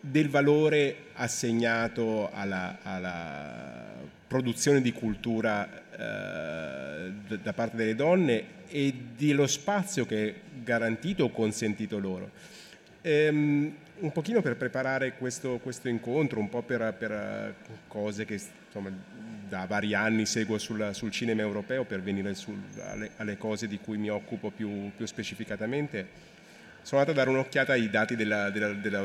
del valore assegnato alla, alla produzione di cultura eh, da parte delle donne e dello spazio che è garantito o consentito loro. Ehm, un pochino per preparare questo, questo, incontro, un po' per, per cose che insomma, da vari anni seguo sul, sul cinema europeo per venire sul, alle, alle, cose di cui mi occupo più, più, specificatamente, sono andato a dare un'occhiata ai dati della, della, della,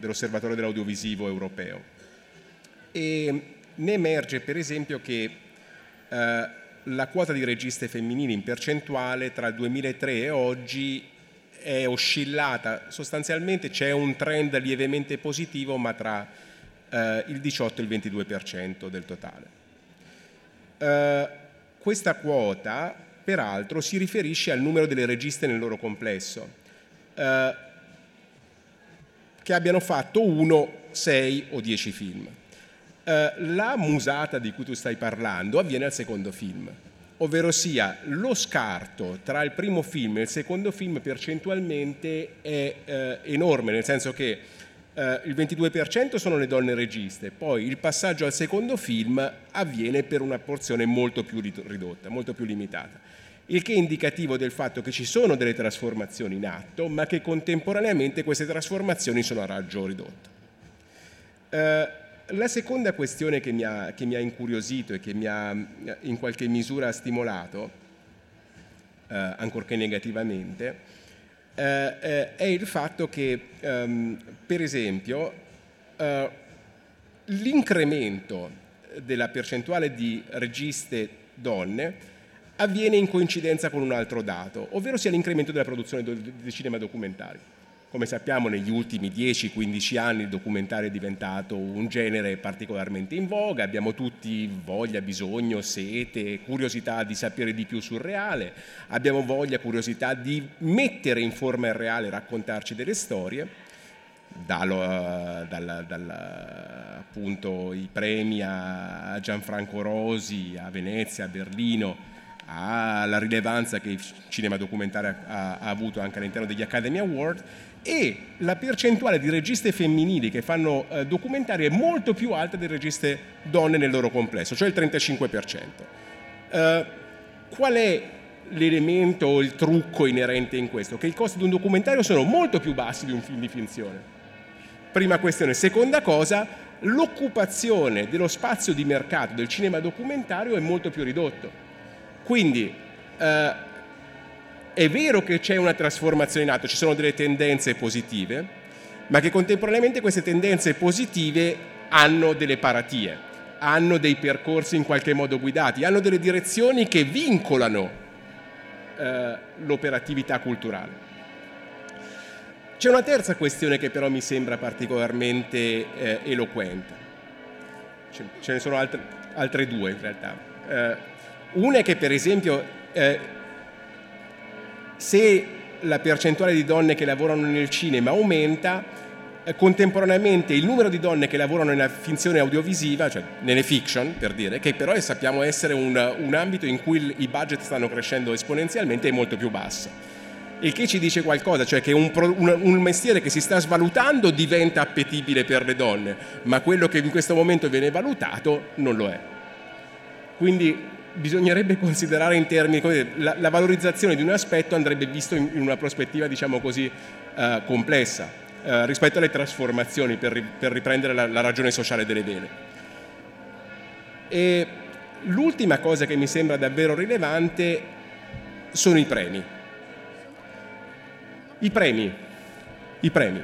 dell'osservatorio dell'audiovisivo europeo e ne emerge per esempio che eh, la quota di registe femminili in percentuale tra il 2003 e oggi è oscillata, sostanzialmente c'è un trend lievemente positivo ma tra eh, il 18 e il 22% del totale. Eh, questa quota peraltro si riferisce al numero delle registe nel loro complesso, eh, che abbiano fatto uno, sei o dieci film. Eh, la musata di cui tu stai parlando avviene al secondo film, ovvero sia lo scarto tra il primo film e il secondo film percentualmente è eh, enorme, nel senso che eh, il 22% sono le donne registe, poi il passaggio al secondo film avviene per una porzione molto più ridotta, molto più limitata il che è indicativo del fatto che ci sono delle trasformazioni in atto, ma che contemporaneamente queste trasformazioni sono a raggio ridotto. Eh, la seconda questione che mi, ha, che mi, ha, incuriosito e che mi ha in qualche misura stimolato, eh, ancorché negativamente, eh, eh, è il fatto che, ehm, per esempio, eh, l'incremento della percentuale di registe donne avviene in coincidenza con un altro dato, ovvero sia l'incremento della produzione di cinema documentario. Come sappiamo negli ultimi 10-15 anni il documentario è diventato un genere particolarmente in voga, abbiamo tutti voglia, bisogno, sete, curiosità di sapere di più sul reale, abbiamo voglia, curiosità di mettere in forma il reale, raccontarci delle storie, dallo, dal, dal, appunto i premi a Gianfranco Rosi, a Venezia, a Berlino, alla rilevanza che il cinema documentario ha, ha avuto anche all'interno degli Academy Award e la percentuale di registe femminili che fanno eh, documentari è molto più alta delle registe donne nel loro complesso, cioè il 35%. Eh, qual è l'elemento o il trucco inerente in questo? Che i costi di un documentario sono molto più bassi di un film di finzione. Prima questione. Seconda cosa, l'occupazione dello spazio di mercato del cinema documentario è molto più ridotto. Quindi eh, è vero che c'è una trasformazione in atto, ci sono delle tendenze positive, ma che contemporaneamente queste tendenze positive hanno delle paratie, hanno dei percorsi in qualche modo guidati, hanno delle direzioni che vincolano eh, l'operatività culturale. C'è una terza questione che però mi sembra particolarmente eh, eloquente. Ce, ce, ne sono altre, altre due in realtà. Eh, una è che per esempio eh, se la percentuale di donne che lavorano nel cinema aumenta, eh, contemporaneamente il numero di donne che lavorano nella finzione audiovisiva, cioè nelle fiction per dire, che però sappiamo essere un, un ambito in cui i budget stanno crescendo esponenzialmente, è molto più basso. Il che ci dice qualcosa, cioè che un, un, un, mestiere che si sta svalutando diventa appetibile per le donne, ma quello che in questo momento viene valutato non lo è. Quindi bisognerebbe considerare in termini, come la, la, valorizzazione di un aspetto andrebbe visto in, in una prospettiva, diciamo così, uh, complessa uh, rispetto alle trasformazioni per, per riprendere la, la, ragione sociale delle vele. E l'ultima cosa che mi sembra davvero rilevante sono i premi. I premi, i premi,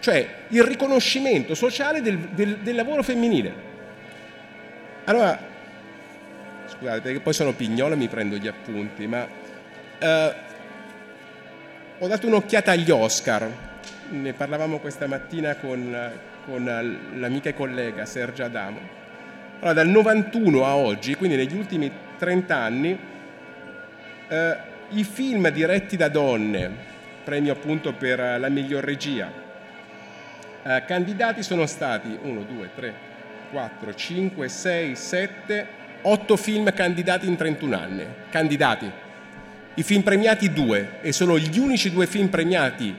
cioè il riconoscimento sociale del, del, del lavoro femminile. Allora, scusate perché poi sono pignolo e mi prendo gli appunti, ma eh, ho dato un'occhiata agli Oscar, ne parlavamo questa mattina con, con l'amica e collega Sergia Adamo. Allora, dal 91 a oggi, quindi negli ultimi 30 anni, eh, i film diretti da donne, premio appunto per la miglior regia, eh, candidati sono stati 1, 2, 3, 4, 5, 6, 7, 8 film candidati in 31 anni. Candidati. I film premiati due e sono gli unici due film premiati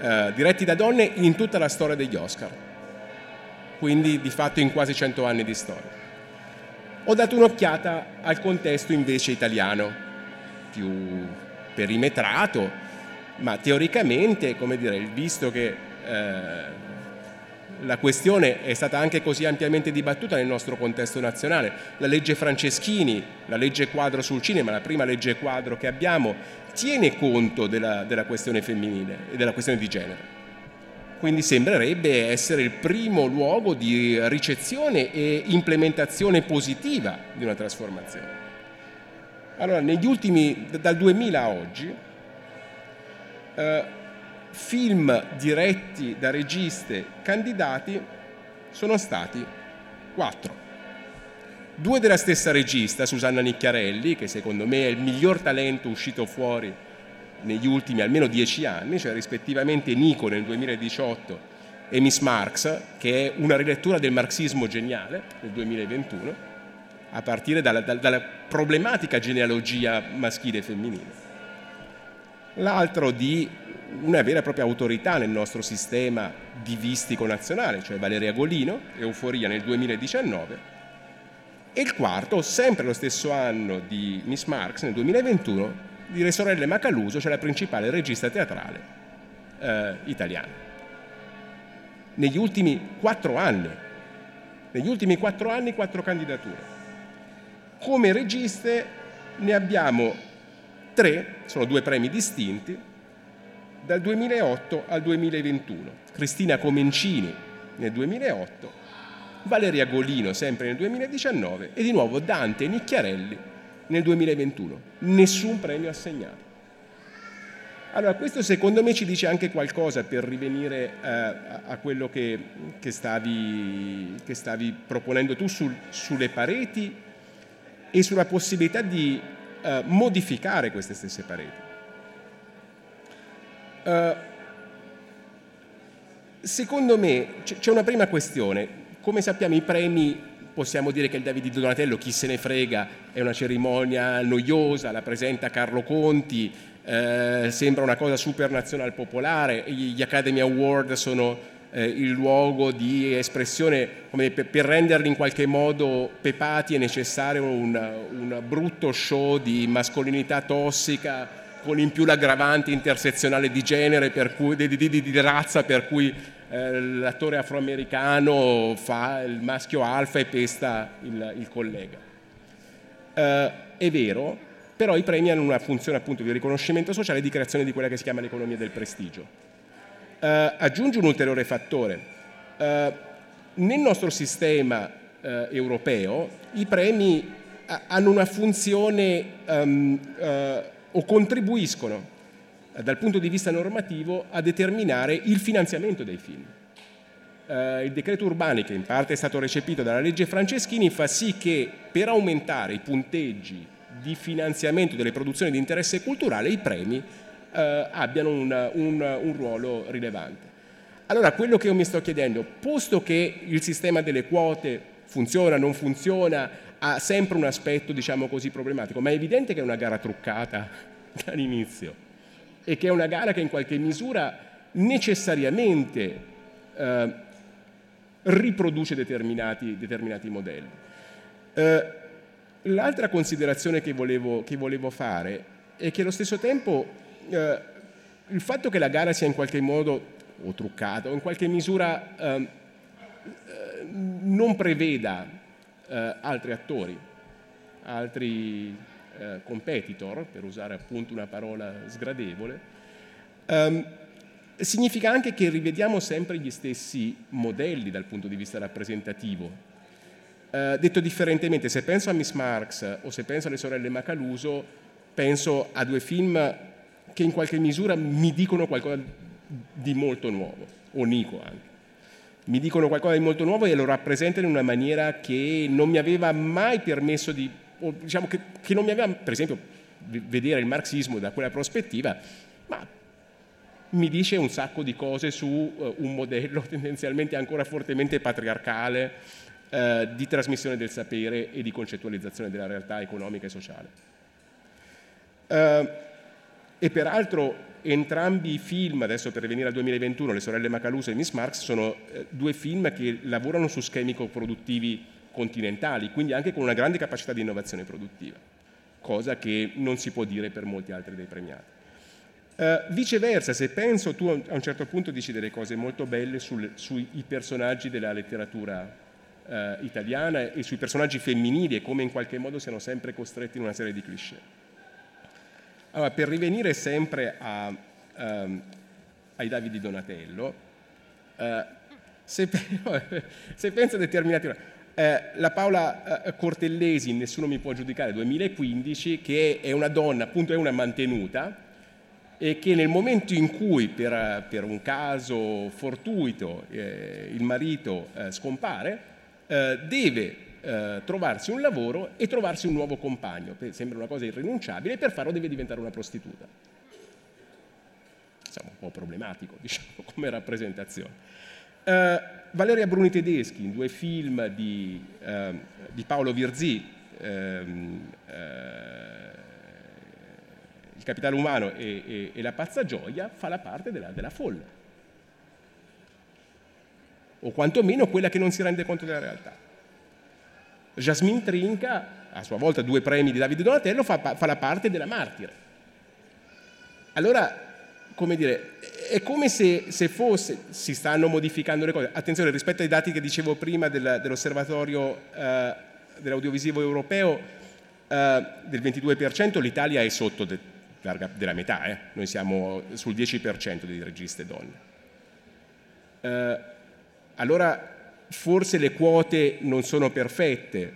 eh, diretti da donne in tutta la storia degli Oscar. Quindi di fatto in quasi 100 anni di storia. Ho dato un'occhiata al contesto invece italiano, più perimetrato, ma teoricamente, come dire, visto che eh, la questione è stata anche così ampiamente dibattuta nel nostro contesto nazionale. La legge Franceschini, la legge quadro sul cinema, la prima legge quadro che abbiamo, tiene conto della, della questione femminile e della questione di genere. Quindi sembrerebbe essere il primo luogo di ricezione e implementazione positiva di una trasformazione. Allora, negli ultimi, dal 2000 a oggi, eh, film diretti da registe candidati sono stati quattro. Due della stessa regista, Susanna Nicchiarelli, che secondo me è il miglior talento uscito fuori negli ultimi almeno dieci anni, cioè rispettivamente Nico nel 2018 e Miss Marx, che è una rilettura del marxismo geniale nel 2021, a partire dalla, dalla problematica genealogia maschile e femminile. L'altro di una vera e propria autorità nel nostro sistema divistico nazionale, cioè Valeria Golino, Euforia nel 2019, e il quarto, sempre lo stesso anno di Miss Marx, nel 2021, di Le Sorelle Macaluso, cioè la principale regista teatrale eh, italiana. Negli ultimi quattro anni, negli ultimi quattro anni, quattro candidature. Come registe ne abbiamo tre, sono due premi distinti, dal 2008 al 2021. Cristina Comencini nel 2008, Valeria Golino sempre nel 2019 e di nuovo Dante Nicchiarelli nel 2021. Nessun premio assegnato. Allora, questo secondo me ci dice anche qualcosa per rivenire eh, a quello che, che, stavi, che, stavi, proponendo tu sul, sulle pareti e sulla possibilità di eh, modificare queste stesse pareti. Uh, secondo me c'è una prima questione. Come sappiamo i premi possiamo dire che il Davide di Donatello, chi se ne frega, è una cerimonia noiosa, la presenta Carlo Conti, eh, sembra una cosa super nazional popolare, gli Academy Award sono eh, il luogo di espressione, come per, per, renderli in qualche modo pepati è necessario un, un brutto show di mascolinità tossica con in più l'aggravante intersezionale di genere, cui, di, di, di, di razza, per cui eh, l'attore afroamericano fa il maschio alfa e pesta il, il collega. Eh, è vero, però i premi hanno una funzione appunto di riconoscimento sociale e di creazione di quella che si chiama l'economia del prestigio. Eh, aggiunge un ulteriore fattore. Eh, nel nostro sistema eh, europeo i premi hanno una funzione um, o contribuiscono dal punto di vista normativo a determinare il finanziamento dei film. Uh, il decreto Urbani, che in parte è stato recepito dalla legge Franceschini, fa sì che per aumentare i punteggi di finanziamento delle produzioni di interesse culturale i premi uh, abbiano un, un, un ruolo rilevante. Allora, quello che io mi sto chiedendo, posto che il sistema delle quote funziona, non funziona, ha sempre un aspetto, diciamo così, problematico, ma è evidente che è una gara truccata dall'inizio e che è una gara che in qualche misura necessariamente eh, riproduce determinati, determinati modelli. Eh, l'altra considerazione che volevo, che volevo, fare è che allo stesso tempo eh, il fatto che la gara sia in qualche modo o truccata o in qualche misura ehm, eh, non preveda eh, altri attori, altri eh, competitor, per usare appunto una parola sgradevole, um, significa anche che rivediamo sempre gli stessi modelli dal punto di vista rappresentativo. Uh, detto differentemente, se penso a Miss Marx o se penso alle sorelle Macaluso, penso a due film che in qualche misura mi dicono qualcosa di molto nuovo, o Nico anche. Mi dicono qualcosa di molto nuovo e lo rappresentano in una maniera che non mi aveva mai permesso di o diciamo che, che non mi aveva, per esempio, vedere il marxismo da quella prospettiva, ma mi dice un sacco di cose su uh, un modello tendenzialmente ancora fortemente patriarcale uh, di trasmissione del sapere e di concettualizzazione della realtà economica e sociale. Uh, e peraltro entrambi i film, adesso per venire al 2021, Le sorelle Macaluso e Miss Marx, sono due film che lavorano su schemi produttivi continentali, quindi anche con una grande capacità di innovazione produttiva, cosa che non si può dire per molti altri dei premiati. Uh, viceversa, se penso, tu a un certo punto dici delle cose molto belle sul, sui personaggi della letteratura uh, italiana e sui personaggi femminili e come in qualche modo siano sempre costretti in una serie di cliché. Allora, per rivenire sempre a, um, ai Davidi Donatello, uh, se, se penso a determinati eh, la Paola eh, Cortellesi, Nessuno mi può giudicare, 2015, che è una donna, appunto è una mantenuta, e che nel momento in cui per, per un caso fortuito eh, il marito eh, scompare, eh, deve eh, trovarsi un lavoro e trovarsi un nuovo compagno. Sembra una cosa irrinunciabile per farlo deve diventare una prostituta. Insomma, un po' problematico, diciamo, come rappresentazione. Uh, Valeria Bruni Tedeschi, in due film di, uh, di Paolo Virzì, um, uh, Il capitale umano e, e, e, La pazza gioia, fa la parte della, della folla. O quantomeno quella che non si rende conto della realtà. Jasmine Trinca, a sua volta due premi di Davide Donatello, fa, fa la parte della martire. Allora, come dire, è come se, se, fosse, si stanno modificando le cose. Attenzione, rispetto ai dati che dicevo prima del, dell'osservatorio eh, dell'audiovisivo europeo, eh, del 22%, l'Italia è sotto de, della metà, eh. noi siamo sul 10% di registe donne. Eh, allora forse le quote non sono perfette,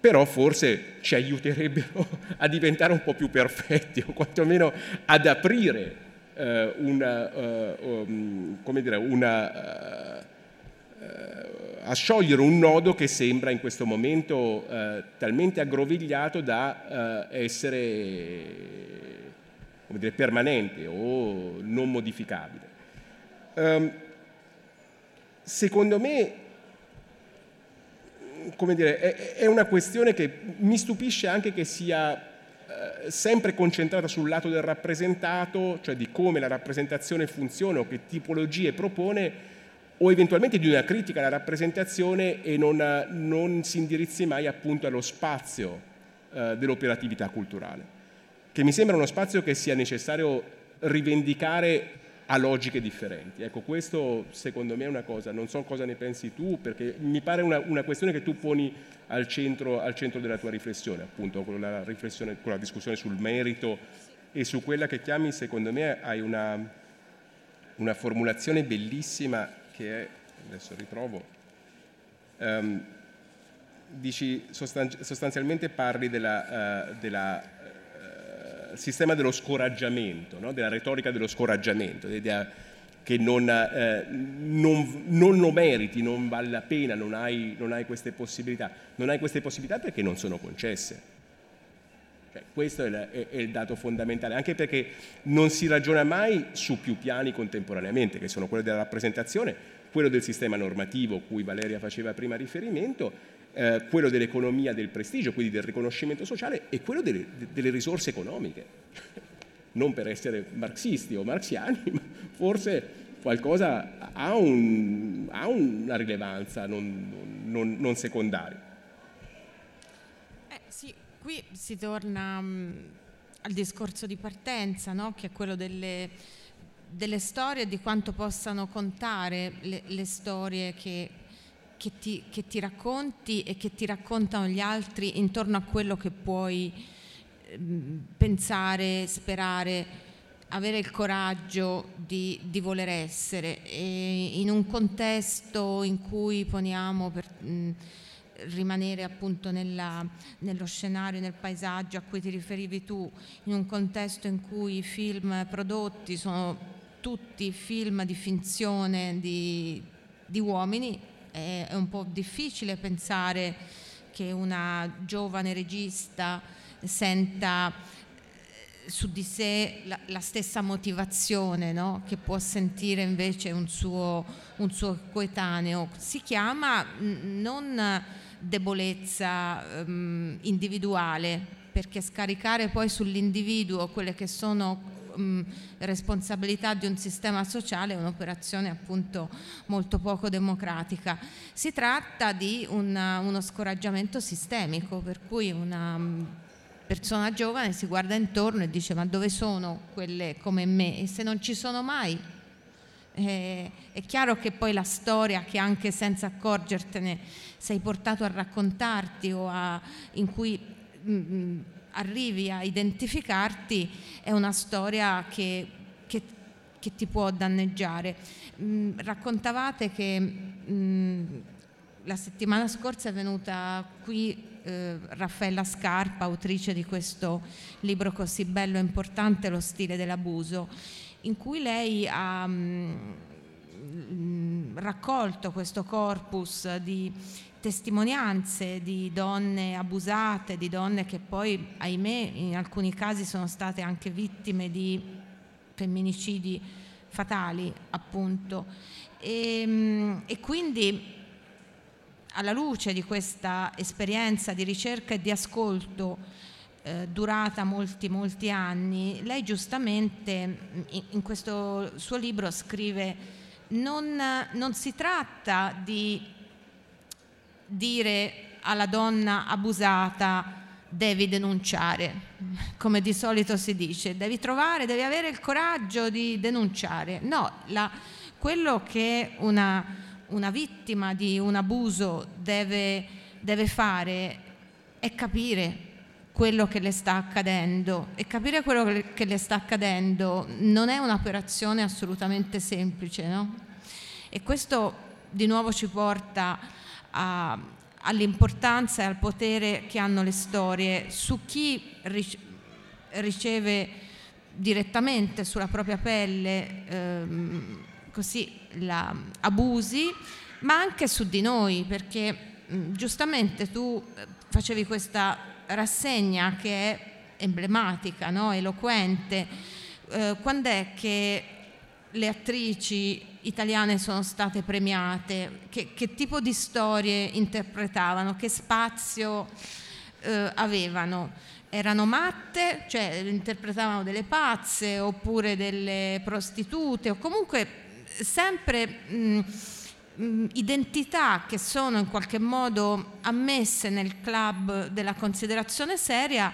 però forse ci aiuterebbero a diventare un po' più perfetti o quantomeno ad aprire eh, una, uh, um, come dire, una, uh, a sciogliere un nodo che sembra in questo momento uh, talmente aggrovigliato da essere dire, permanente o non modificabile. Um, secondo me come dire, è, è, una questione che mi stupisce anche che sia eh, sempre concentrata sul lato del rappresentato, cioè di come la rappresentazione funziona o che tipologie propone, o eventualmente di una critica alla rappresentazione e non, non si indirizzi mai appunto allo spazio eh, dell'operatività culturale, che mi sembra uno spazio che sia necessario rivendicare a logiche differenti. Ecco, questo secondo me è una cosa, non so cosa ne pensi tu, perché mi pare una, una questione che tu poni al centro, al centro, della tua riflessione, appunto, con la, riflessione, con la discussione sul merito e su quella che chiami, secondo me, hai una, una formulazione bellissima che è, adesso ritrovo, um, dici sostanzialmente parli della, uh, della sistema dello scoraggiamento, no? della retorica dello scoraggiamento, l'idea che non, eh, non, non, lo meriti, non vale la pena, non hai, non hai, queste possibilità. Non hai queste possibilità perché non sono concesse. Cioè, questo è, la, è, è, il dato fondamentale, anche perché non si ragiona mai su più piani contemporaneamente, che sono quello della rappresentazione, quello del sistema normativo cui Valeria faceva prima riferimento eh, quello dell'economia del prestigio, quindi del riconoscimento sociale, e quello delle, delle risorse economiche. Non per essere marxisti o marxiani, ma forse qualcosa ha, un, ha una rilevanza non, non, non secondaria. Eh, sì, qui si torna um, al discorso di partenza, no? che è quello delle, delle storie e di quanto possano contare le, le storie che che ti, che ti, racconti e che ti raccontano gli altri intorno a quello che puoi eh, pensare, sperare, avere il coraggio di, di voler essere. E in un contesto in cui poniamo per mh, rimanere appunto nella, nello scenario, nel paesaggio a cui ti riferivi tu, in un contesto in cui i film prodotti sono tutti film di finzione di, di uomini, è, è un po' difficile pensare che una giovane regista senta eh, su di sé la, la stessa motivazione no? che può sentire invece un suo, un suo coetaneo. Si chiama non debolezza um, individuale, perché scaricare poi sull'individuo quelle che sono mh, responsabilità di un sistema sociale un'operazione appunto molto poco democratica. Si tratta di una, uno scoraggiamento sistemico, per cui una persona giovane si guarda intorno e dice ma dove sono quelle come me? E se non ci sono mai? Eh, è chiaro che poi la storia che anche senza accorgertene sei portato a raccontarti o a, in cui mh, arrivi a identificarti è una storia che, che, che ti può danneggiare. Mm, raccontavate che mm, la settimana scorsa è venuta qui eh, Raffaella Scarpa, autrice di questo libro così bello e importante, Lo stile dell'abuso, in cui lei ha mh, mm, raccolto questo corpus di testimonianze di donne abusate, di donne che poi, ahimè, in alcuni casi sono state anche vittime di femminicidi fatali, appunto. E, ehm, e quindi alla luce di questa esperienza di ricerca e di ascolto eh, durata molti, molti anni, lei giustamente in, in questo suo libro scrive non, non si tratta di dire alla donna abusata devi denunciare, come di solito si dice, devi trovare, devi avere il coraggio di denunciare. No, la, quello che una, una, vittima di un abuso deve, deve fare è capire quello che le sta accadendo e capire quello che le sta accadendo non è un'operazione assolutamente semplice, no? E questo di nuovo ci porta a, all'importanza e al potere che hanno le storie su chi riceve direttamente sulla propria pelle ehm, così la, abusi, ma anche su di noi, perché mh, giustamente tu eh, facevi questa rassegna che è emblematica, no? eloquente. Eh, quando è che le attrici italiane sono state premiate? Che, che tipo di storie interpretavano? Che spazio eh, avevano? Erano matte, cioè interpretavano delle pazze oppure delle prostitute o comunque sempre mh, mh, identità che sono in qualche modo ammesse nel club della considerazione seria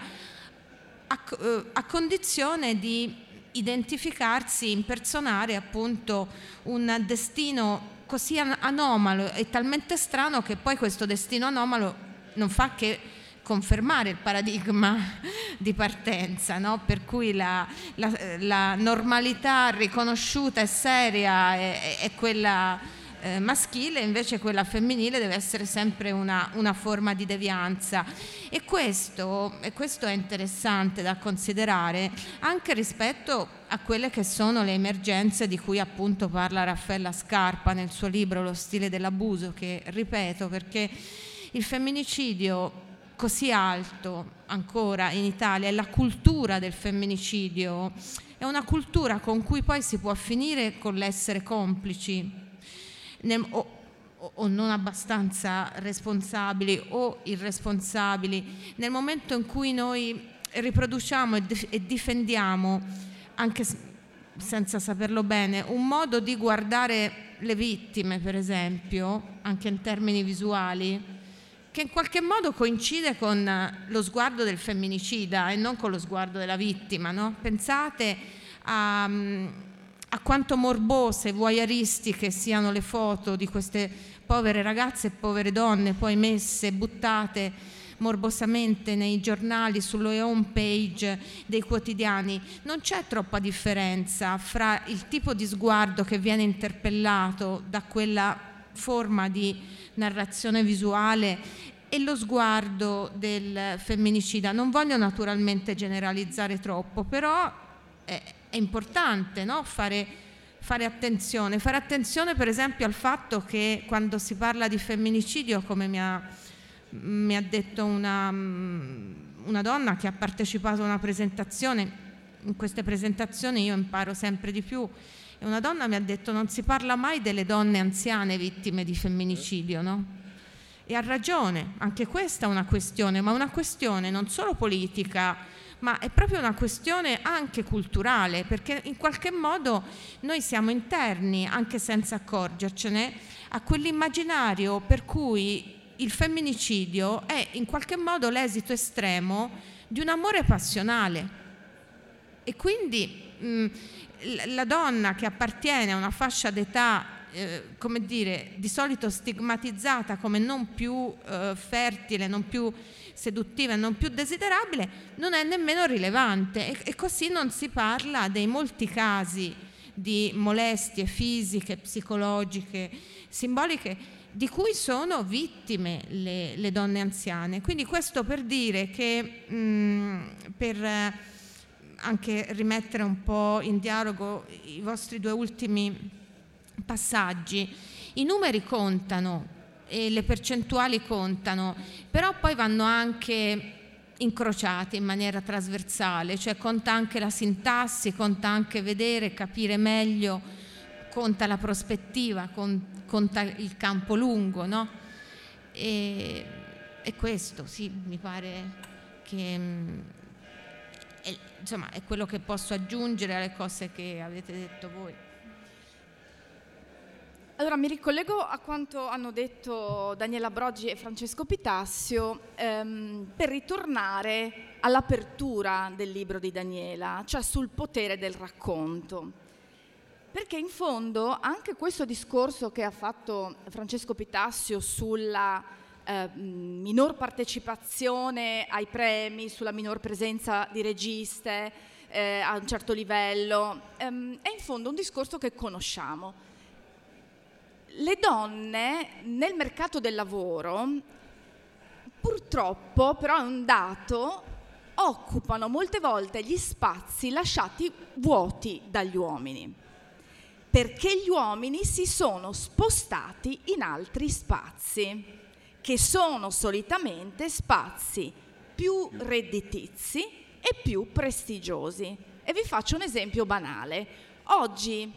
a, eh, a condizione di identificarsi, impersonare appunto un destino così anomalo e talmente strano che poi questo destino anomalo non fa che confermare il paradigma di partenza, no? per cui la, la, la, normalità riconosciuta e seria è, è quella eh, maschile, invece quella femminile deve essere sempre una, una forma di devianza. E questo, e questo, è interessante da considerare anche rispetto a quelle che sono le emergenze di cui appunto parla Raffaella Scarpa nel suo libro Lo stile dell'abuso, che ripeto perché il femminicidio così alto ancora in Italia e la cultura del femminicidio è una cultura con cui poi si può finire con l'essere complici nel, o, o non abbastanza responsabili o irresponsabili, nel momento in cui noi riproduciamo e, e difendiamo, anche senza saperlo bene, un modo di guardare le vittime, per esempio, anche in termini visuali, che in qualche modo coincide con lo sguardo del femminicida e non con lo sguardo della vittima. No? Pensate a, a quanto morbose, voyeuristiche siano le foto di queste povere ragazze e povere donne poi messe, buttate morbosamente nei giornali, sulle home page dei quotidiani, non c'è troppa differenza fra il tipo di sguardo che viene interpellato da quella forma di narrazione visuale e lo sguardo del femminicida. Non voglio naturalmente generalizzare troppo, però è, è importante no? fare, fare, attenzione. Fare attenzione per esempio al fatto che quando si parla di femminicidio, come mi ha, mi ha detto una, una donna che ha partecipato a una presentazione, in queste presentazioni io imparo sempre di più, e una donna mi ha detto non si parla mai delle donne anziane vittime di femminicidio, no? E ha ragione, anche questa è una questione, ma una questione non solo politica, ma è proprio una questione anche culturale, perché in qualche modo noi siamo interni, anche senza accorgercene, a quell'immaginario per cui il femminicidio è in qualche modo l'esito estremo di un amore passionale. E quindi mh, la donna che appartiene a una fascia d'età eh, come dire, di solito stigmatizzata come non più eh, fertile, non più seduttiva e non più desiderabile, non è nemmeno rilevante e, e così non si parla dei molti casi di molestie fisiche, psicologiche, simboliche di cui sono vittime le, le donne anziane. Quindi questo per dire che mh, per eh, anche rimettere un po' in dialogo i vostri due ultimi passaggi, i numeri contano, e le percentuali contano, però poi vanno anche incrociate in maniera trasversale, cioè conta anche la sintassi, conta anche vedere, capire meglio, conta la prospettiva, conta il campo lungo, no? E, e questo, sì, mi pare che mm, è, insomma, è quello che posso aggiungere alle cose che avete detto voi. Allora mi ricollego a quanto hanno detto Daniela Broggi e Francesco Pitassio ehm, per ritornare all'apertura del libro di Daniela, cioè sul potere del racconto. Perché in fondo anche questo discorso che ha fatto Francesco Pitassio sulla eh, minor partecipazione ai premi, sulla minor presenza di registe eh, a un certo livello, ehm, è in fondo un discorso che conosciamo le donne nel mercato del lavoro, purtroppo, però è un dato, occupano molte volte gli spazi lasciati vuoti dagli uomini, perché gli uomini si sono spostati in altri spazi, che sono solitamente spazi più redditizi e più prestigiosi. E vi faccio un esempio banale. Oggi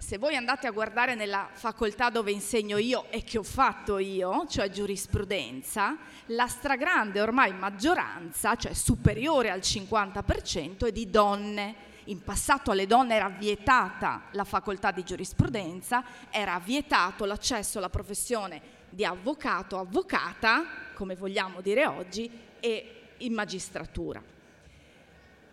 se voi andate a guardare nella facoltà dove insegno io e che ho fatto io, cioè giurisprudenza, la stragrande ormai maggioranza, cioè superiore al 50%, è di donne. In passato alle donne era vietata la facoltà di giurisprudenza, era vietato l'accesso alla professione di avvocato, avvocata, come vogliamo dire oggi, e in magistratura.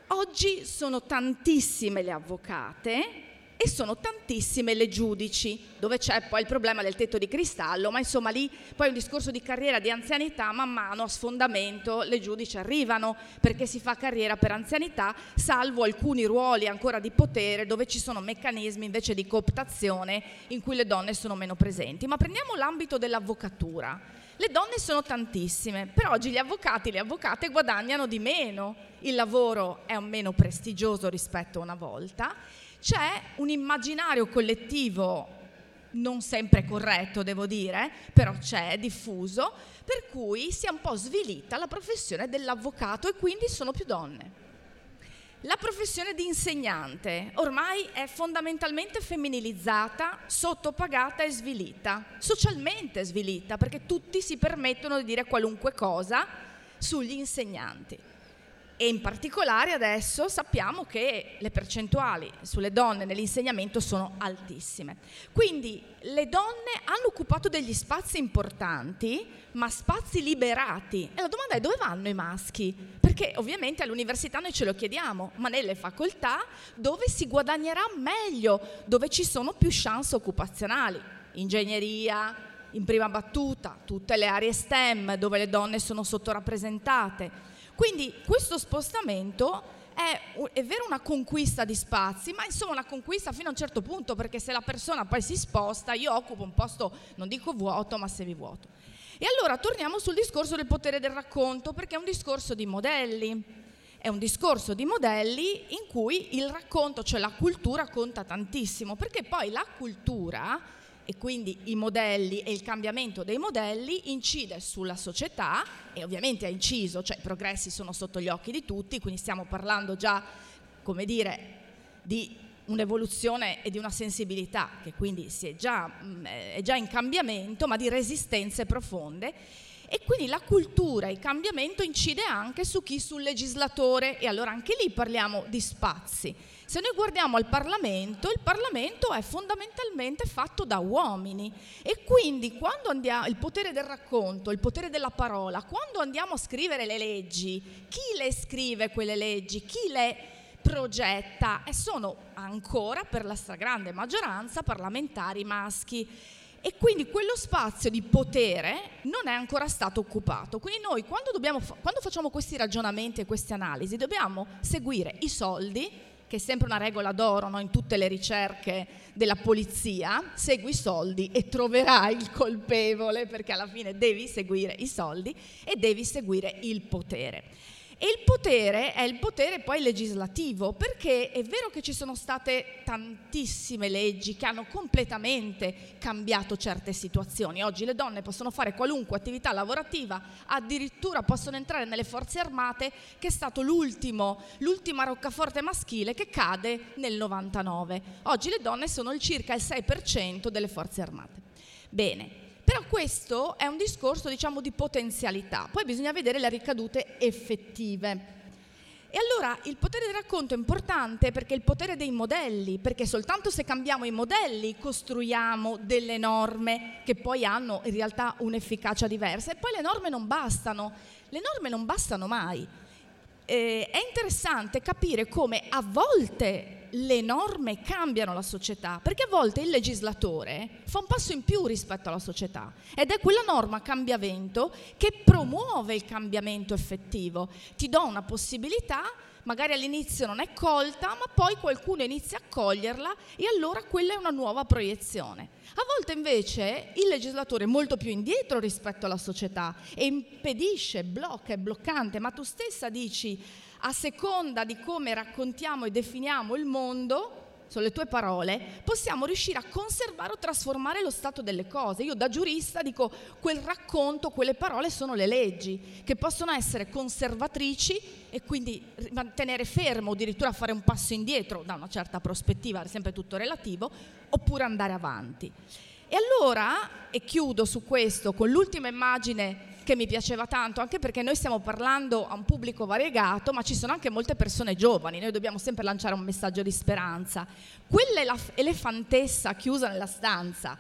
Oggi sono tantissime le avvocate e sono tantissime le giudici, dove c'è poi il problema del tetto di cristallo, ma insomma lì poi un discorso di carriera di anzianità, man mano a sfondamento le giudici arrivano perché si fa carriera per anzianità, salvo alcuni ruoli ancora di potere dove ci sono meccanismi invece di cooptazione in cui le donne sono meno presenti. Ma prendiamo l'ambito dell'avvocatura. Le donne sono tantissime, però oggi gli avvocati e le avvocate guadagnano di meno, il lavoro è meno prestigioso rispetto a una volta c'è un immaginario collettivo non sempre corretto, devo dire, però c'è, diffuso, per cui si è un po' svilita la professione dell'avvocato e quindi sono più donne. La professione di insegnante ormai è fondamentalmente femminilizzata, sottopagata e svilita, socialmente svilita, perché tutti si permettono di dire qualunque cosa sugli insegnanti e in particolare adesso sappiamo che le percentuali sulle donne nell'insegnamento sono altissime. Quindi le donne hanno occupato degli spazi importanti, ma spazi liberati. E la domanda è dove vanno i maschi? Perché ovviamente all'università noi ce lo chiediamo, ma nelle facoltà dove si guadagnerà meglio, dove ci sono più chance occupazionali, ingegneria, in prima battuta, tutte le aree STEM dove le donne sono sottorappresentate quindi questo spostamento è, è, vero una conquista di spazi, ma insomma una conquista fino a un certo punto, perché se la persona poi si sposta, io occupo un posto, non dico vuoto, ma semivuoto. E allora torniamo sul discorso del potere del racconto, perché è un discorso di modelli. È un discorso di modelli in cui il racconto, cioè la cultura, conta tantissimo, perché poi la cultura e quindi i modelli e il cambiamento dei modelli incide sulla società e ovviamente ha inciso, cioè i progressi sono sotto gli occhi di tutti, quindi stiamo parlando già, come dire, di un'evoluzione e di una sensibilità che quindi è già, mm, è già in cambiamento, ma di resistenze profonde. E quindi la cultura, il cambiamento incide anche su chi? Sul legislatore e allora anche lì parliamo di spazi se noi guardiamo al Parlamento, il Parlamento è fondamentalmente fatto da uomini. E quindi quando andiamo, il potere del racconto, il potere della parola, quando andiamo a scrivere le leggi, chi le scrive quelle leggi, chi le progetta? E sono ancora per la stragrande maggioranza parlamentari maschi. E quindi quello spazio di potere non è ancora stato occupato. Quindi noi quando, dobbiamo, quando facciamo questi ragionamenti e queste analisi dobbiamo seguire i soldi che è sempre una regola d'oro no? in tutte le ricerche della polizia, segui i soldi e troverai il colpevole perché alla fine devi seguire i soldi e devi seguire il potere. E il potere è il potere poi legislativo, perché è vero che ci sono state tantissime leggi che hanno completamente cambiato certe situazioni. Oggi le donne possono fare qualunque attività lavorativa, addirittura possono entrare nelle forze armate, che è stato l'ultima roccaforte maschile che cade nel 99. Oggi le donne sono il circa il 6% delle forze armate. Bene, però questo è un discorso diciamo di potenzialità, poi bisogna vedere le ricadute effettive. E allora il potere del racconto è importante perché è il potere dei modelli, perché soltanto se cambiamo i modelli costruiamo delle norme che poi hanno in realtà un'efficacia diversa. E poi le norme non bastano, le norme non bastano mai. Eh, è interessante capire come a volte le norme cambiano la società, perché a volte il legislatore fa un passo in più rispetto alla società ed è quella norma cambiamento che promuove il cambiamento effettivo. Ti do una possibilità magari all'inizio non è colta, ma poi qualcuno inizia a coglierla e allora quella è una nuova proiezione. A volte invece il legislatore è molto più indietro rispetto alla società e impedisce, blocca, è bloccante, ma tu stessa dici a seconda di come raccontiamo e definiamo il mondo, sono le tue parole, possiamo riuscire a conservare o trasformare lo stato delle cose. Io da giurista dico quel racconto, quelle parole sono le leggi, che possono essere conservatrici e quindi mantenere fermo, addirittura fare un passo indietro da una certa prospettiva, sempre tutto relativo, oppure andare avanti. E allora, e chiudo su questo con l'ultima immagine che mi piaceva tanto, anche perché noi stiamo parlando a un pubblico variegato, ma ci sono anche molte persone giovani, noi dobbiamo sempre lanciare un messaggio di speranza. Quell'elefantessa chiusa nella stanza,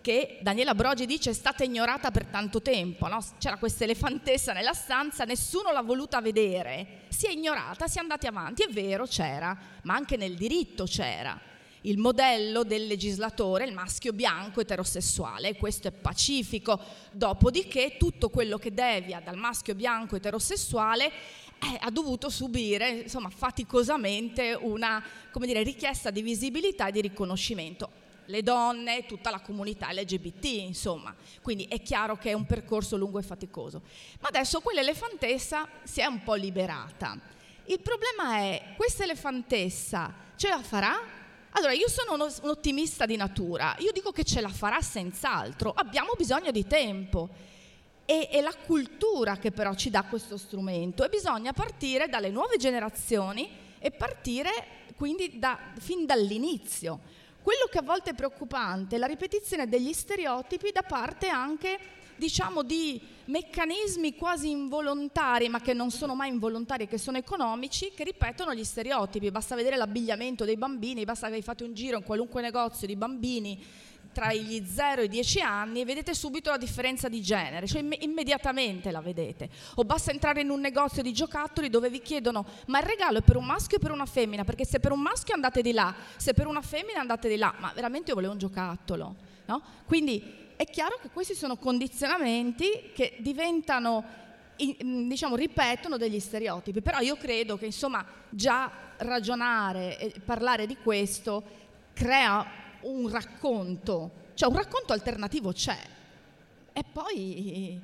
che Daniela Brogi dice è stata ignorata per tanto tempo, no? c'era questa elefantessa nella stanza, nessuno l'ha voluta vedere, si è ignorata, si è andati avanti, è vero c'era, ma anche nel diritto c'era il modello del legislatore, il maschio bianco eterosessuale, questo è pacifico. Dopodiché tutto quello che devia dal maschio bianco eterosessuale eh, ha dovuto subire insomma, faticosamente una dire, richiesta di visibilità e di riconoscimento. Le donne, tutta la comunità LGBT, insomma. Quindi è chiaro che è un percorso lungo e faticoso. Ma adesso quell'elefantessa si è un po' liberata. Il problema è, questa elefantessa ce la farà? Allora, io sono uno, un ottimista di natura, io dico che ce la farà senz'altro, abbiamo bisogno di tempo. E, è la cultura che però ci dà questo strumento e bisogna partire dalle nuove generazioni e partire quindi da, fin dall'inizio. Quello che a volte è preoccupante è la ripetizione degli stereotipi da parte anche diciamo, di meccanismi quasi involontari, ma che non sono mai involontari, che sono economici, che ripetono gli stereotipi. Basta vedere l'abbigliamento dei bambini, basta che fatto un giro in qualunque negozio di bambini tra gli 0 e i 10 anni e vedete subito la differenza di genere, cioè imm- immediatamente la vedete. O basta entrare in un negozio di giocattoli dove vi chiedono ma il regalo è per un maschio o per una femmina? Perché se per un maschio andate di là, se per una femmina andate di là, ma veramente io volevo un giocattolo. No? Quindi è chiaro che questi sono condizionamenti che diventano, diciamo, ripetono degli stereotipi, però io credo che insomma già ragionare e parlare di questo crea un racconto, cioè un racconto alternativo c'è. E poi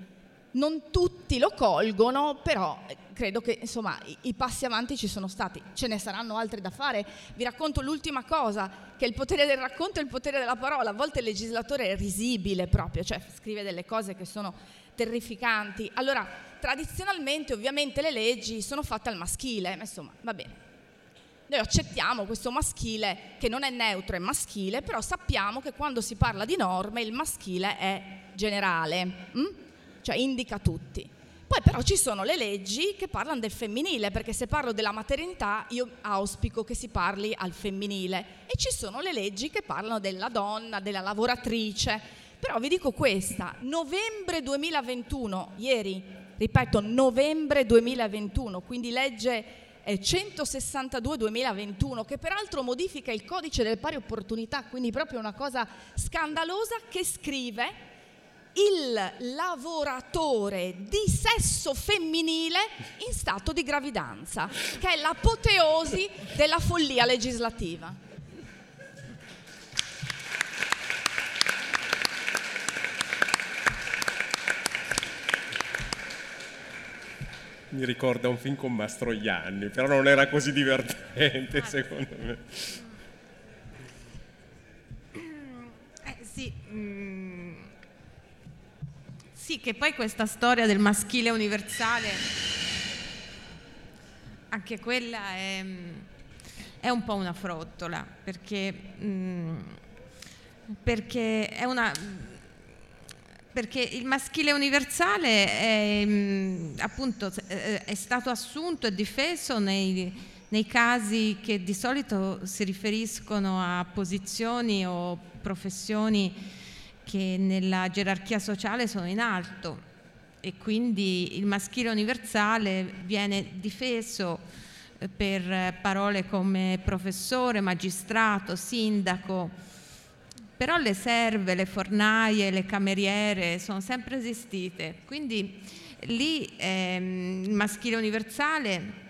non tutti lo colgono, però credo che insomma, i, i, passi avanti ci sono stati, ce ne saranno altri da fare. Vi racconto l'ultima cosa, che il potere del racconto e il potere della parola. A volte il legislatore è risibile proprio, cioè scrive delle cose che sono terrificanti. Allora, tradizionalmente ovviamente le leggi sono fatte al maschile, ma insomma, va bene. Noi accettiamo questo maschile che non è neutro, è maschile, però sappiamo che quando si parla di norme il maschile è generale. Hm? cioè indica tutti. Poi però ci sono le leggi che parlano del femminile, perché se parlo della maternità io auspico che si parli al femminile e ci sono le leggi che parlano della donna, della lavoratrice. Però vi dico questa, novembre 2021, ieri, ripeto, novembre 2021, quindi legge 162-2021, che peraltro modifica il codice delle pari opportunità, quindi proprio una cosa scandalosa, che scrive il lavoratore di sesso femminile in stato di gravidanza, che è l'apoteosi della follia legislativa. Mi ricorda un film con Mastroianni, però non era così divertente ah. secondo me. Eh, sì. Sì, che poi questa storia del maschile universale, anche quella è, è un po' una frottola, perché, mm, perché, è una, perché il maschile universale è, mm, appunto, è stato assunto e difeso nei, nei casi che di solito si riferiscono a posizioni o professioni che nella gerarchia sociale sono in alto e quindi il maschile universale viene difeso per parole come professore, magistrato, sindaco, però le serve, le fornaie, le cameriere sono sempre esistite, quindi lì ehm, il maschile universale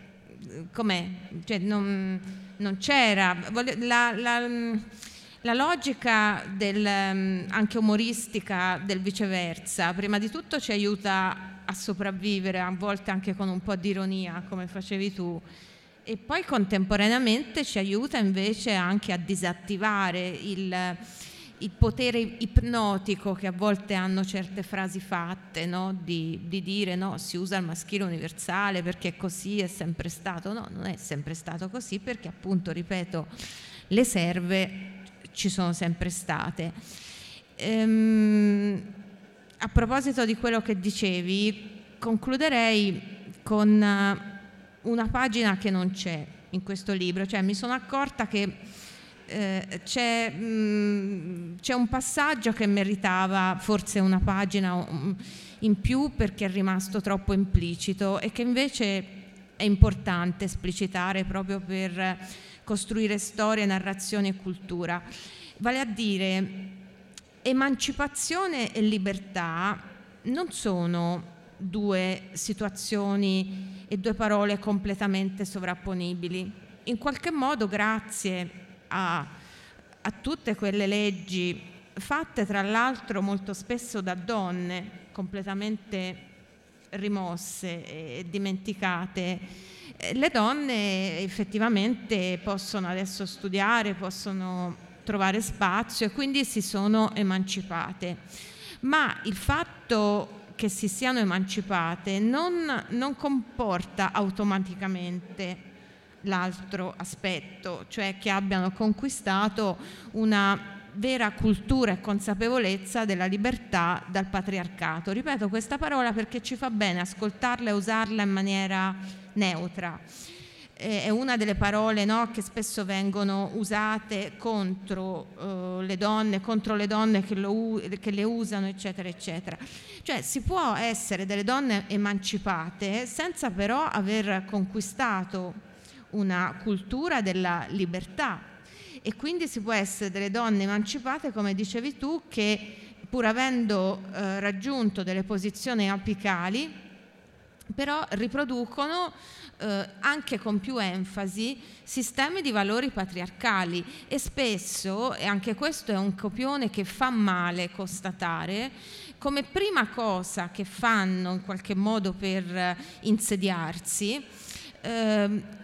com'è? Cioè, non, non c'era. La, la, la logica del, anche umoristica del viceversa, prima di tutto ci aiuta a sopravvivere, a volte anche con un po' di ironia, come facevi tu, e poi contemporaneamente ci aiuta invece anche a disattivare il, il potere ipnotico che a volte hanno certe frasi fatte, no? di, di, dire no, si usa il maschile universale perché così è sempre stato. No, non è sempre stato così perché appunto, ripeto, le serve ci sono sempre state. Ehm, a proposito di quello che dicevi, concluderei con una pagina che non c'è in questo libro, cioè mi sono accorta che eh, c'è, mh, mm, c'è, un passaggio che meritava forse una pagina um, in più perché è rimasto troppo implicito e che invece è importante esplicitare proprio per costruire storia, narrazione e cultura. Vale a dire, emancipazione e libertà non sono due situazioni e due parole completamente sovrapponibili. In qualche modo, grazie a, a tutte quelle leggi fatte tra l'altro molto spesso da donne completamente rimosse e dimenticate. Eh, le donne effettivamente possono adesso studiare, possono trovare spazio e quindi si sono emancipate. Ma il fatto che si siano emancipate non, non comporta automaticamente l'altro aspetto, cioè che abbiano conquistato una vera cultura e consapevolezza della libertà dal patriarcato. Ripeto questa parola perché ci fa bene ascoltarla e usarla in maniera neutra. È una delle parole no, che spesso vengono usate contro uh, le donne, contro le donne che, lo, che, le usano, eccetera, eccetera. Cioè si può essere delle donne emancipate senza però aver conquistato una cultura della libertà e quindi si può essere delle donne emancipate, come dicevi tu, che pur avendo eh, raggiunto delle posizioni apicali, però riproducono eh, anche con più enfasi sistemi di valori patriarcali. E spesso, e anche questo è un copione che fa male constatare, come prima cosa che fanno in qualche modo per eh, insediarsi, eh,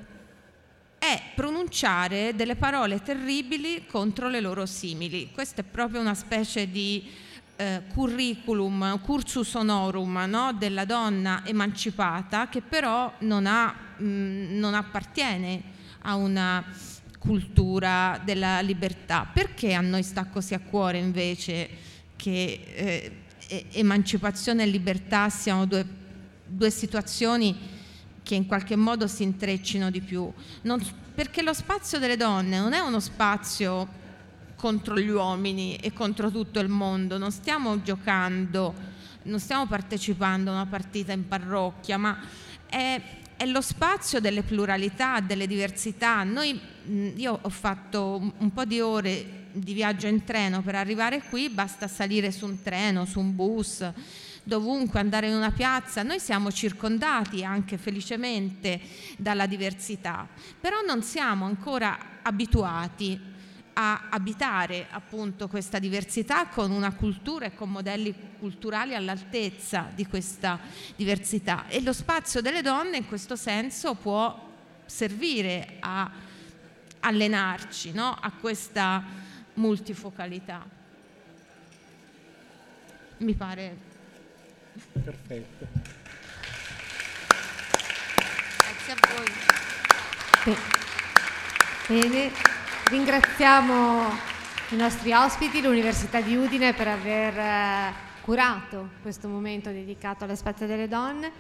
è pronunciare delle parole terribili contro le loro simili. Questa è proprio una specie di eh, curriculum, cursus honorum no? della donna emancipata che però non, ha, mh, mm, non appartiene a una cultura della libertà. Perché a noi sta così a cuore invece che eh, emancipazione e libertà siano due, due situazioni che in qualche modo si intreccino di più, non, perché lo spazio delle donne non è uno spazio contro gli uomini e contro tutto il mondo, non stiamo giocando, non stiamo partecipando a una partita in parrocchia, ma è, è lo spazio delle pluralità, delle diversità. Noi, io ho fatto un po' di ore di viaggio in treno. Per arrivare qui, basta salire su un treno, su un bus, dovunque, andare in una piazza, noi siamo circondati anche felicemente dalla diversità, però non siamo ancora abituati a abitare appunto questa diversità con una cultura e con modelli culturali all'altezza di questa diversità e lo spazio delle donne in questo senso può servire a allenarci no? a questa multifocalità. Mi pare Perfetto. Grazie a voi. Bene, ringraziamo i nostri ospiti, l'Università di Udine per aver eh, curato questo momento dedicato all'aspetto delle donne.